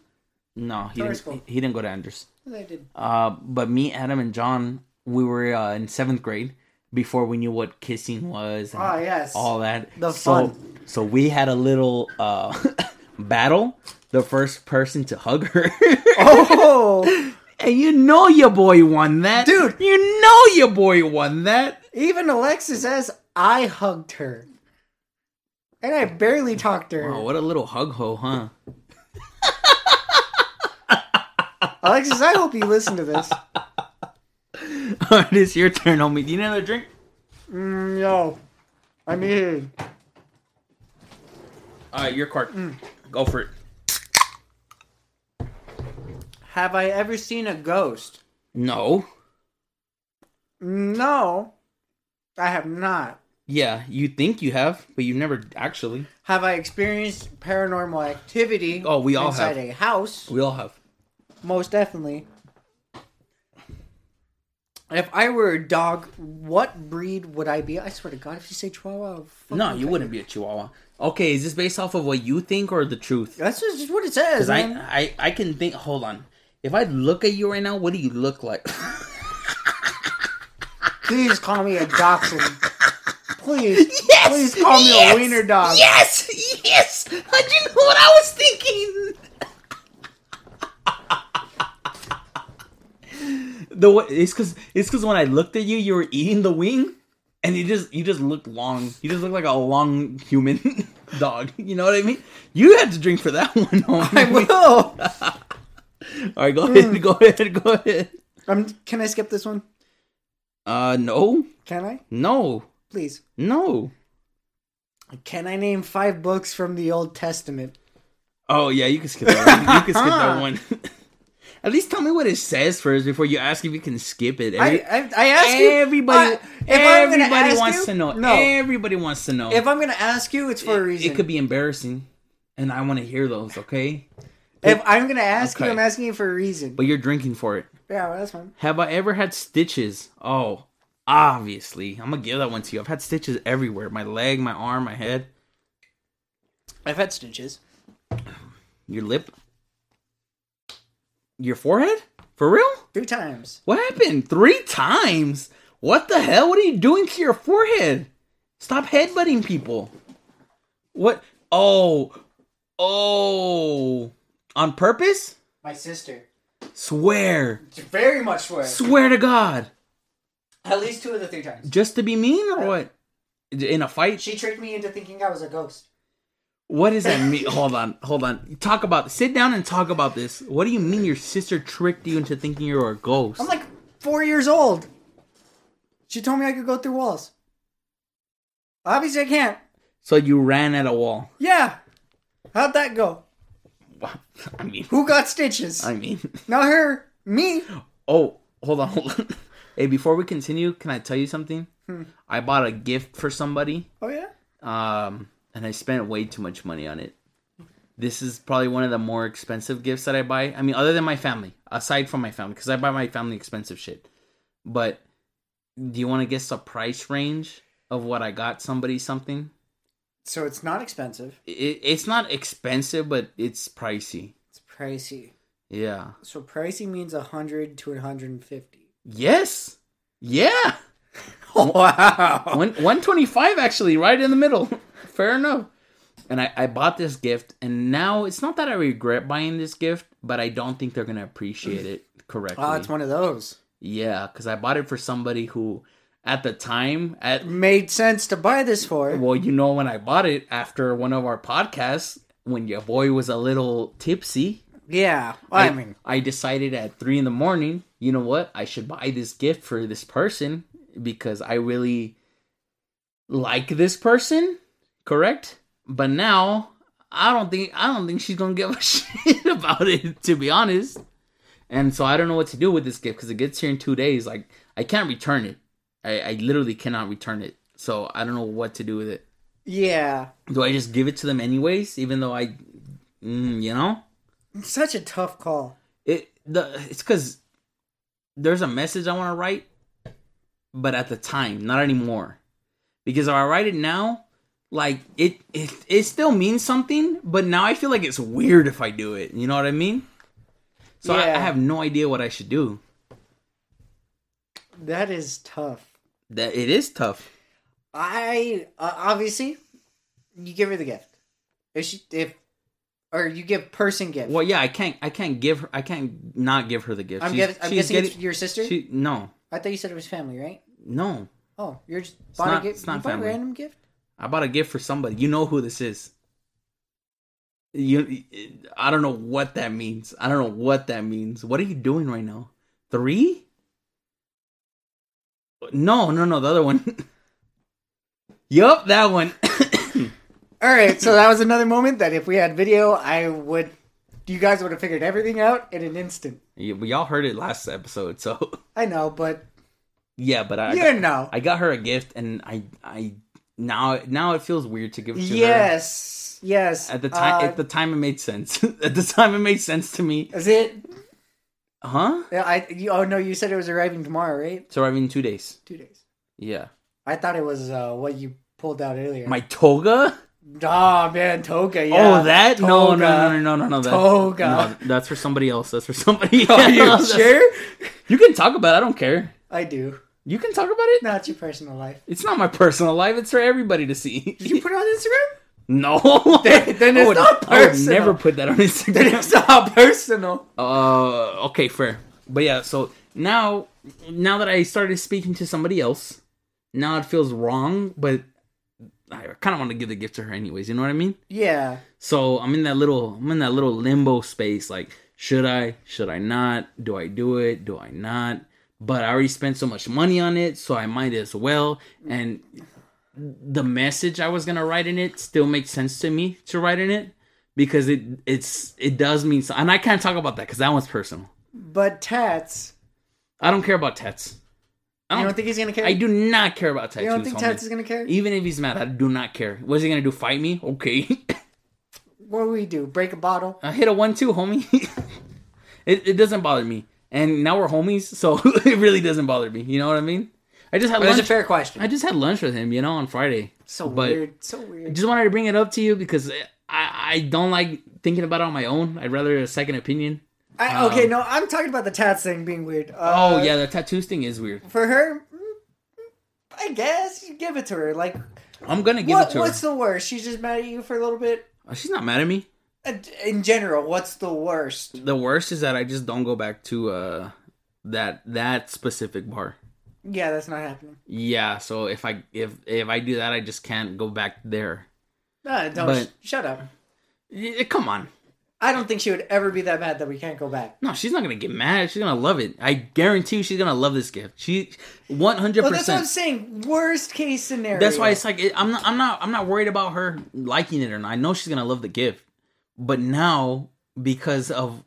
No, he Sorry, didn't. He, he didn't go to Andrews. I did. Uh, but me, Adam, and John, we were uh, in seventh grade before we knew what kissing was. And Oh, yes. all that. The so, fun. So we had a little uh, (laughs) battle. The first person to hug her. (laughs) Oh, and you know your boy won that, Dude. You know your boy won that. even Alexis says I hugged her, and I barely talked to her. Oh, what a little hug ho, huh? Alexis, I hope you listen to this. (laughs) (laughs) All right, it's your turn, homie. Do you need another drink? Mm, no, I mean, All right, your card. Mm. Go for it. have I ever seen a ghost? No. No, I have not. Yeah, you think you have, but you've never actually. Have I experienced paranormal activity? Oh, we all inside have. a house. We all have. Most definitely. If I were a dog, what breed would I be? I swear to God, if you say Chihuahua, No, you wouldn't be a Chihuahua. Okay, is this based off of what you think or the truth? That's just what it says. I. I, I can think. Hold on. If I look at you right now, what do you look like? (laughs) Please call me a dachshund. Please, (laughs) yes, please call me yes, a wiener dog. Yes, yes. How'd you know what I was thinking? The way, it's because it's because when I looked at you, you were eating the wing, and you just you just looked long. You just looked like a long human (laughs) dog. You know what I mean? You had to drink for that (laughs) one. Homie. I will. (laughs) All right, go ahead. Go ahead. Go ahead. Um, can I skip this one? Uh, no, Can I? no, Please. no. Can I name five books from the Old Testament? Oh yeah, you can skip that. One. You can skip that one. At least tell me what it says first before you ask if you can skip it. I, Every- I, I ask everybody, I- I'm everybody wants you- to know. No. Everybody wants to know. If I'm gonna ask you, it's for a reason. it could be embarrassing, and I want to hear those. Okay, If I'm gonna ask Okay. you, I'm asking you for a reason. but you're drinking for it. yeah, well, that's fine. Have I ever had stitches? Oh, obviously, I'm gonna give that one to you. I've had stitches everywhere: my leg, my arm, my head, I've had stitches. your lip, your forehead. For real? Three times. What happened? Three times? What the hell? What are you doing to your forehead? Stop headbutting people. What? Oh. Oh. On purpose? My sister. Swear. Very much swear. Swear to God. At least two of the three times. Just to be mean or what? In a fight? She tricked me into thinking I was a ghost. What does that mean? hold on. Hold on. Talk about Sit down and talk about this. What do you mean your sister tricked you into thinking you were a ghost? I'm like four years old. She told me I could go through walls. Obviously, I can't. so you ran at a wall. Yeah. How'd that go? I mean, Who got stitches? I mean. Not her. Me. Oh, hold on, hold on. (laughs) Hey, before we continue, can I tell you something? I bought a gift for somebody, Oh yeah. um, and I spent way too much money on it. This is probably one of the more expensive gifts that I buy. I mean, other than my family, aside from my family, because I buy my family expensive shit. But do you want to guess the price range of what I got somebody something? So it's not expensive. It, it's not expensive, but it's pricey. It's pricey. Yeah. So pricey means a hundred to a hundred and fifty. Yes. Yeah. (laughs) Wow. One one twenty five actually, right in the middle. Fair enough. And I, I bought this gift, and now it's not that I regret buying this gift, but I don't think they're gonna appreciate it correctly. Oh, it's one of those. yeah, because I bought it for somebody who, at the time, at Made sense to buy this for. well, you know, when I bought it after one of our podcasts, when your boy was a little tipsy, Yeah. I, mean, I decided at three in the morning, you know what? I should buy this gift for this person because I really like this person, correct? But now I don't think I don't think she's gonna give a (laughs) shit about it, to be honest. And so I don't know what to do with this gift because it gets here in two days. Like I can't return it. I, I literally cannot return it. So I don't know what to do with it. yeah. Do I just give it to them anyways, even though I, mm, you know? It's such a tough call. it the it's because there's a message I want to write, but at the time, not anymore. Because if I write it now, like it, it it still means something, but now I feel like it's weird if I do it. You know what I mean? So I, I have no idea what I should do. That is tough. That it is tough. I uh, obviously you give her the gift. If she if or you give person gift. Well, yeah, I can't I can't give her I can't not give her the gift. I'm, She's- guess, I'm she's guessing getting- it's your sister. She no I thought you said it was family, right? no. Oh, you're just bought not- a gift. it's not you bought family. a random gift. I bought a gift for somebody. You know who this is. You, I don't know what that means. I don't know what that means. What are you doing right now? Three? No, no, no. The other one. (laughs) yup, that one. (coughs) All right, so that was another moment that if we had video, I would. You guys would have figured everything out in an instant. Y- we all heard it last episode, so (laughs) I know, but yeah. But I, you know. I got her a gift, and I, I now, now it feels weird to give it to her. Yes, yes. At the time, uh, at the time, it made sense. (laughs) at the time, it made sense to me. is it? Huh? Yeah, I. You, oh no, you said it was arriving tomorrow, right? It's arriving in two days. Two days. Yeah. I thought it was uh, what you pulled out earlier. My toga? oh man, toga. Yeah. oh, that? No, no, no, no, no, no, no. That, Toga. No, that's for somebody else. That's for somebody else. (laughs) Are you That's- sure? You can talk about it. I don't care. I do. You can talk about it. Not your personal life. It's not my personal life. It's for everybody to see. Did you put it on Instagram? (laughs) no. Then- then it's would- not I would never put that on Then Instagram. it's not personal. Uh, okay, fair. But yeah, so now, now that I started speaking to somebody else, now it feels wrong, but I kind of want to give the gift to her anyways. You know what I mean? Yeah. So I'm in that little, I'm in that little limbo space. Like, should I? Should I not? Do I do it? Do I not? But I already spent so much money on it, so I might as well. And the message I was gonna write in it still makes sense to me to write in it because it it's it does mean so. And I can't talk about that because that one's personal. But Tats, I don't care about tats. I don't. don't think he's gonna care? I do not care about tattoos. You don't think. Tats is gonna care? Even if he's mad, I do not care. What's he gonna do? Fight me? Okay. What do we do? Break a bottle? I hit a one two, homie. (laughs) it it doesn't bother me. And now we're homies, so (laughs) it really doesn't bother me. You know what I mean? I just had lunch. a fair question. I just had lunch with him, you know, on Friday. so but- weird. So I weird. just wanted to bring it up to you because I I don't like thinking about it on my own. I'd rather a second opinion. I, okay, um, no, I'm talking about the Tats thing being weird. oh Uh, yeah, the tattoos thing is weird. For her, mm, I guess you give it to her. Like, I'm gonna give what, it to what's her. the worst? She's just mad at you for a little bit. Uh, She's not mad at me. Uh, In general, what's the worst? The worst is that I just don't go back to uh that that specific bar. Yeah, that's not happening. Yeah, so if I if if I do that, I just can't go back there. Uh, don't But- sh- shut up. Y- Come on. I don't think she would ever be that mad that we can't go back. No, she's not gonna get mad. She's gonna love it. I guarantee you, she's gonna love this gift. She, one hundred Well, that's what I'm saying. Worst case scenario. That's why it's like it, I'm not. I'm not. I'm not worried about her liking it or not. I know she's gonna love the gift, but now because of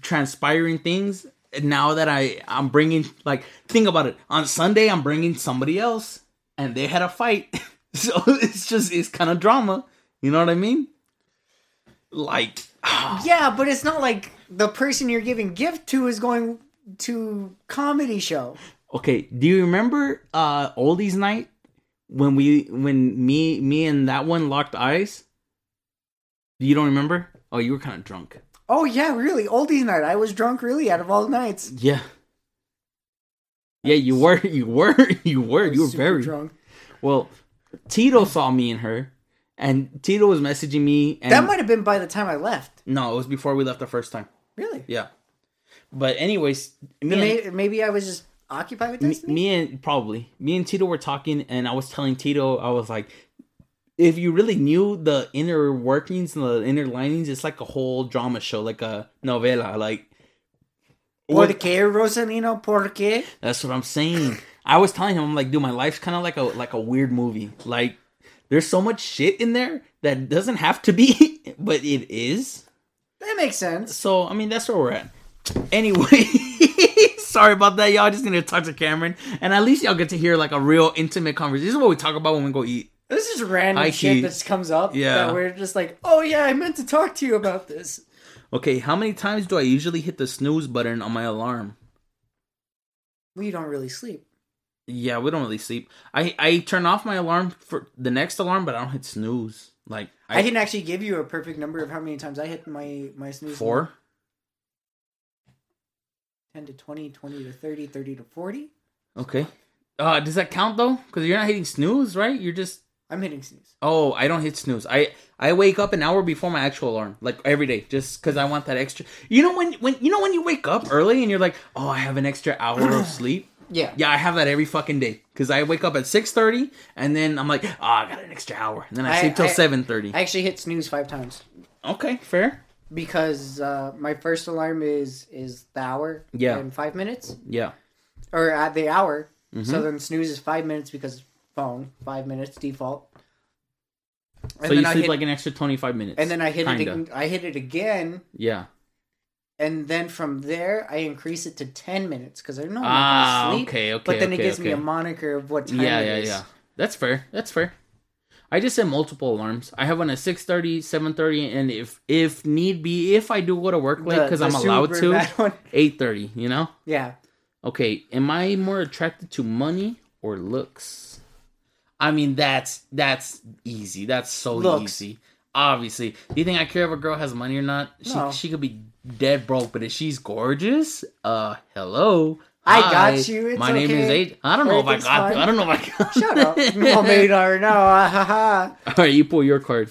transpiring things, now that I I'm bringing like think about it. On Sunday, I'm bringing somebody else, and they had a fight, (laughs) so it's just it's kind of drama. You know what I mean? Like. (sighs) Yeah, but it's not like the person you're giving gift to is going to comedy show. Okay, do you remember uh oldies night when we when me me and that one locked eyes? You don't remember? Oh, you were kind of drunk. Oh yeah, really? Oldies night. I was drunk really out of all nights. Yeah. Yeah, you were, (laughs) you were, you were, you were very drunk. well. Tito saw me and her, and Tito was messaging me. And That might have been by the time I left. no, it was before we left the first time. Really? Yeah, but anyways, me, Then and, maybe I was just occupied with me, me and probably me and Tito were talking, and I was telling Tito, I was like, if you really knew the inner workings and the inner linings, it's like a whole drama show, like a novela. Like, Por qué, Rosalino? Por qué? that's what I'm saying. I was telling him, I'm like, dude, my life's kind of like a like a weird movie. Like, there's so much shit in there that doesn't have to be, (laughs) but it is. That makes sense. So, I mean, that's where we're at. Anyway, (laughs) sorry about that. Y'all just need to talk to Cameron, and at least y'all get to hear like a real intimate conversation. This is what we talk about when we go eat. This is random I shit see. that just comes up. Yeah. That we're just like, oh yeah, I meant to talk to you about this. Okay, how many times do I usually hit the snooze button on my alarm? We don't really sleep. Yeah, we don't really sleep. I I turn off my alarm for the next alarm, but I don't hit snooze. Like I, I, can actually give you a perfect number of how many times I hit my my snooze. four. 10 to 20, 20 to 30, 30 to 40. Okay. Uh, does that count though? Because you're not hitting snooze, right? You're just I'm hitting snooze. Oh, I don't hit snooze. I I wake up an hour before my actual alarm, like every day, just because I want that extra. You know when when you know when you wake up early and you're like, oh, I have an extra hour of (clears throat) sleep. Yeah. Yeah, I have that every fucking day because I wake up at six thirty and then I'm like, oh, I got an extra hour, and then I, I- sleep till seven thirty. I actually hit snooze five times Okay, fair. because uh, my first alarm is is the hour Yeah. and five minutes Yeah. or at the hour. Mm-hmm. So then snooze is five minutes because phone five minutes default. And so you sleep hit, like an extra twenty five minutes. and then I hit it. Kinda. ag- I hit it again, Yeah. and then from there I increase it to ten minutes because I know I'm not Ah, sleep. okay, okay. but then okay, it gives me a moniker of what time Yeah, it yeah, is. yeah. That's fair. That's fair. I just set multiple alarms. I have one at 6:30, 7:30, and if if need be, if I do go to work late because I'm allowed to, 8:30. (laughs) You know. Yeah. Okay, am I more attracted to money or looks? I mean, that's that's easy. That's so Looks. easy. Obviously, do you think I care if a girl has money or not? She No. she could be dead broke, but if she's gorgeous, uh, hello. I Hi, got you, it's My name is okay. Aid. I don't know if I Everything's got. fine. I don't know if I got. (laughs) Shut up. (laughs) well, not right. Ah, ha, ha. (laughs) All right, you pull your card.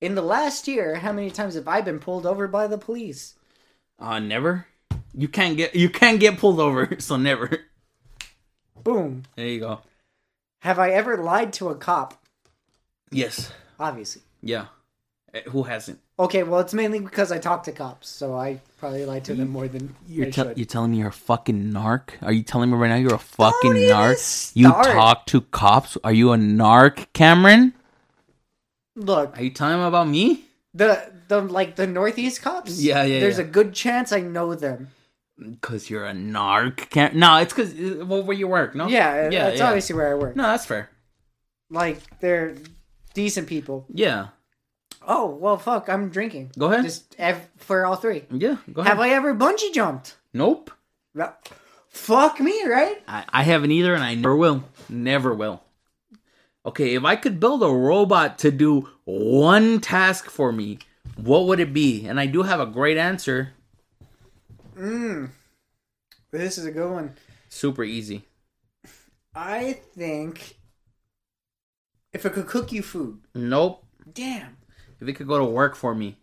In the last year, how many times have I been pulled over by the police? Uh, never. You can't get you can't get pulled over, so never. Boom. There you go. Have I ever lied to a cop? Yes. Obviously. Yeah. Eh, Who hasn't? Okay, well, it's mainly because I talk to cops, so I probably lie to them more than You're, I should. you're telling me you're a fucking narc? Are you telling me right now you're a fucking even narc? You start. talk to cops? Are you a narc, Cameron? Look, Are you telling them about me? the the like the Northeast cops. Yeah, yeah, There's yeah. a good chance I know them. Because you're a narc. Cam- no, it's because uh, well, where you work. No. Yeah, uh, Yeah, that's yeah. obviously where I work. No, that's fair. Like they're decent people. Yeah. Oh well, fuck! I'm drinking. Go ahead. Just ev- for all three. Yeah. Go ahead. Have I ever bungee jumped? nope. No. Fuck me, right? I, I haven't either, and I never will. Never will. Okay, if I could build a robot to do one task for me, what would it be? And I do have a great answer. Mm. This is a good one. Super easy. I think if it could cook you food. Nope. Damn. If it could go to work for me.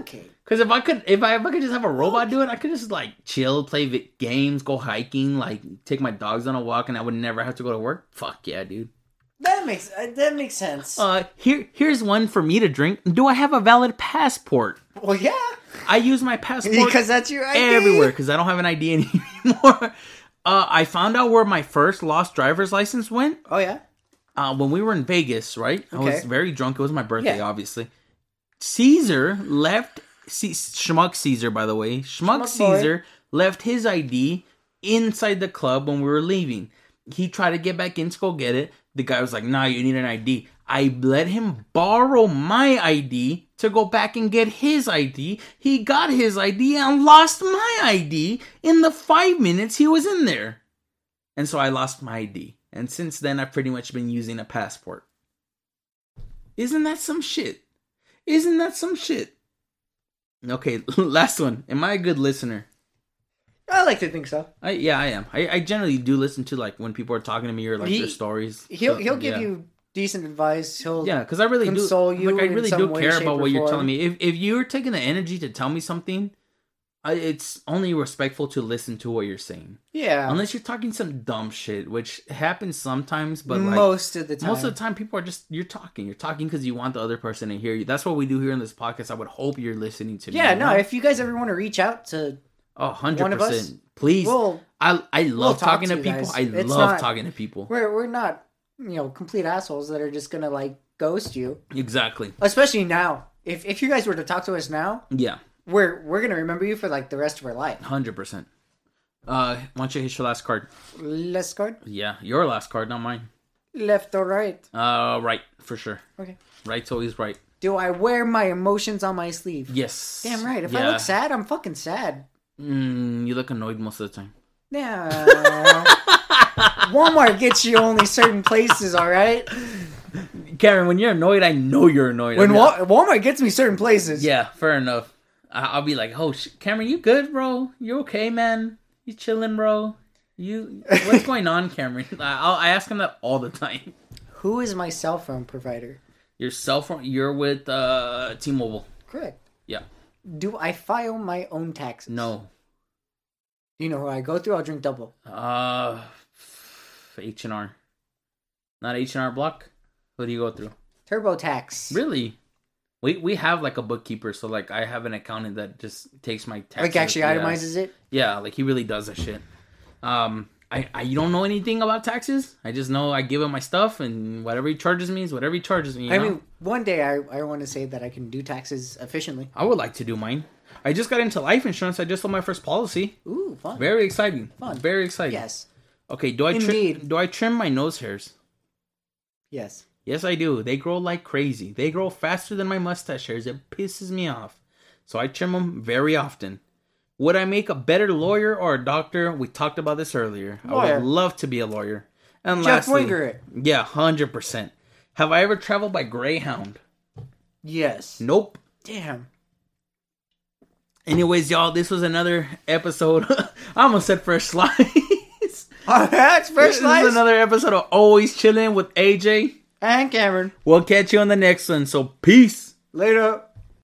Okay. Because if I could, if I, if I could just have a robot do it, I could just like chill, play vi- games, go hiking, like take my dogs on a walk, and I would never have to go to work. Fuck yeah, dude. That makes uh, that makes sense. Uh, here, here's one for me to drink. Do I have a valid passport? well, yeah, I use my passport because that's your ID. everywhere because I don't have an ID (laughs) anymore. Uh, I found out where my first lost driver's license went Oh yeah. uh, when we were in Vegas. Right, I was very drunk. It was my birthday, Yeah. obviously. Caesar left. C- Schmuck Caesar, by the way, Schmuck, Schmuck boy. Caesar left his ID inside the club when we were leaving. He tried to get back in to go get it. The guy was like, "Nah, you need an ID." I let him borrow my ID to go back and get his ID. He got his ID and lost my ID in the five minutes he was in there. And so I lost my ID. And since then, I've pretty much been using a passport. Isn't that some shit? Isn't that some shit? Okay, (laughs) last one. Am I a good listener? I like to think so. I yeah, I am. I, I generally do listen to like when people are talking to me or like He- their stories. He'll So, he'll give yeah. you decent advice. He'll Yeah, because I really console do. you like I really do way, care about what you're telling me. If if you're taking the energy to tell me something, I, it's only respectful to listen to what you're saying. yeah. Unless you're talking some dumb shit, which happens sometimes, but like most of the time. most of the time, people are just you're talking. You're talking because you want the other person to hear you. That's what we do here in this podcast. I would hope you're listening to me. yeah. No. know? If you guys ever want to reach out to, Oh, 100 one of us, percent. Please, well, I I love talk talking to to people. I It's love not- talking to people. we're we're not you know complete assholes that are just gonna like ghost you. Exactly. Especially now. If if you guys were to talk to us now, Yeah, we're we're gonna remember you for like the rest of our life. hundred percent. Uh, why don't you hit your last card? Last card? Yeah, your last card, not mine. Left or right? Uh, right for sure. Okay. Right's always right. Do I wear my emotions on my sleeve? Yes. Damn right. If I look sad, I'm fucking sad. Mm, you look annoyed most of the time. Yeah. (laughs) Walmart gets you only certain places, all right. Karen, when you're annoyed, I know you're annoyed. When Walmart gets me certain places. Yeah, fair enough. I- I'll be like, "Oh, sh- Cameron, you good, bro? You okay, man? You chilling, bro? You what's going on, Cameron?" (laughs) I, I'll, I ask him that all the time. Who is my cell phone provider? Your cell phone, you're with uh, T-Mobile. Correct. Yeah. Do I file my own taxes? No. You know who I go through? I'll drink double. Uh, H and R. Not H and R Block. Who do you go through? TurboTax. Really? We we have like a bookkeeper, so like I have an accountant that just takes my taxes. Like actually yeah. itemizes it. Yeah, like he really does that shit. Um, I I don't know anything about taxes. I just know I give him my stuff, and whatever he charges me is whatever he charges me. you I know? mean, one day I, I want to say that I can do taxes efficiently. I would like to do mine. I just got into life insurance. I just sold my first policy. Ooh, fun. Very exciting. Fun. Very exciting. Yes. Okay. Do I Indeed. trim? Do I trim my nose hairs? Yes. Yes, I do. They grow like crazy. They grow faster than my mustache hairs. It pisses me off. So I trim them very often. Would I make a better lawyer or a doctor? We talked about this earlier. I would love to be a lawyer. And Jeff lastly, Wingert. yeah, hundred percent. Have I ever traveled by Greyhound? Yes. Nope. Damn. Anyways, y'all, this was another episode. (laughs) I almost said first (laughs) (laughs) slice. That's this first is another episode of Always Chillin with AJ. And Cameron. We'll catch you on the next one. So peace. Later.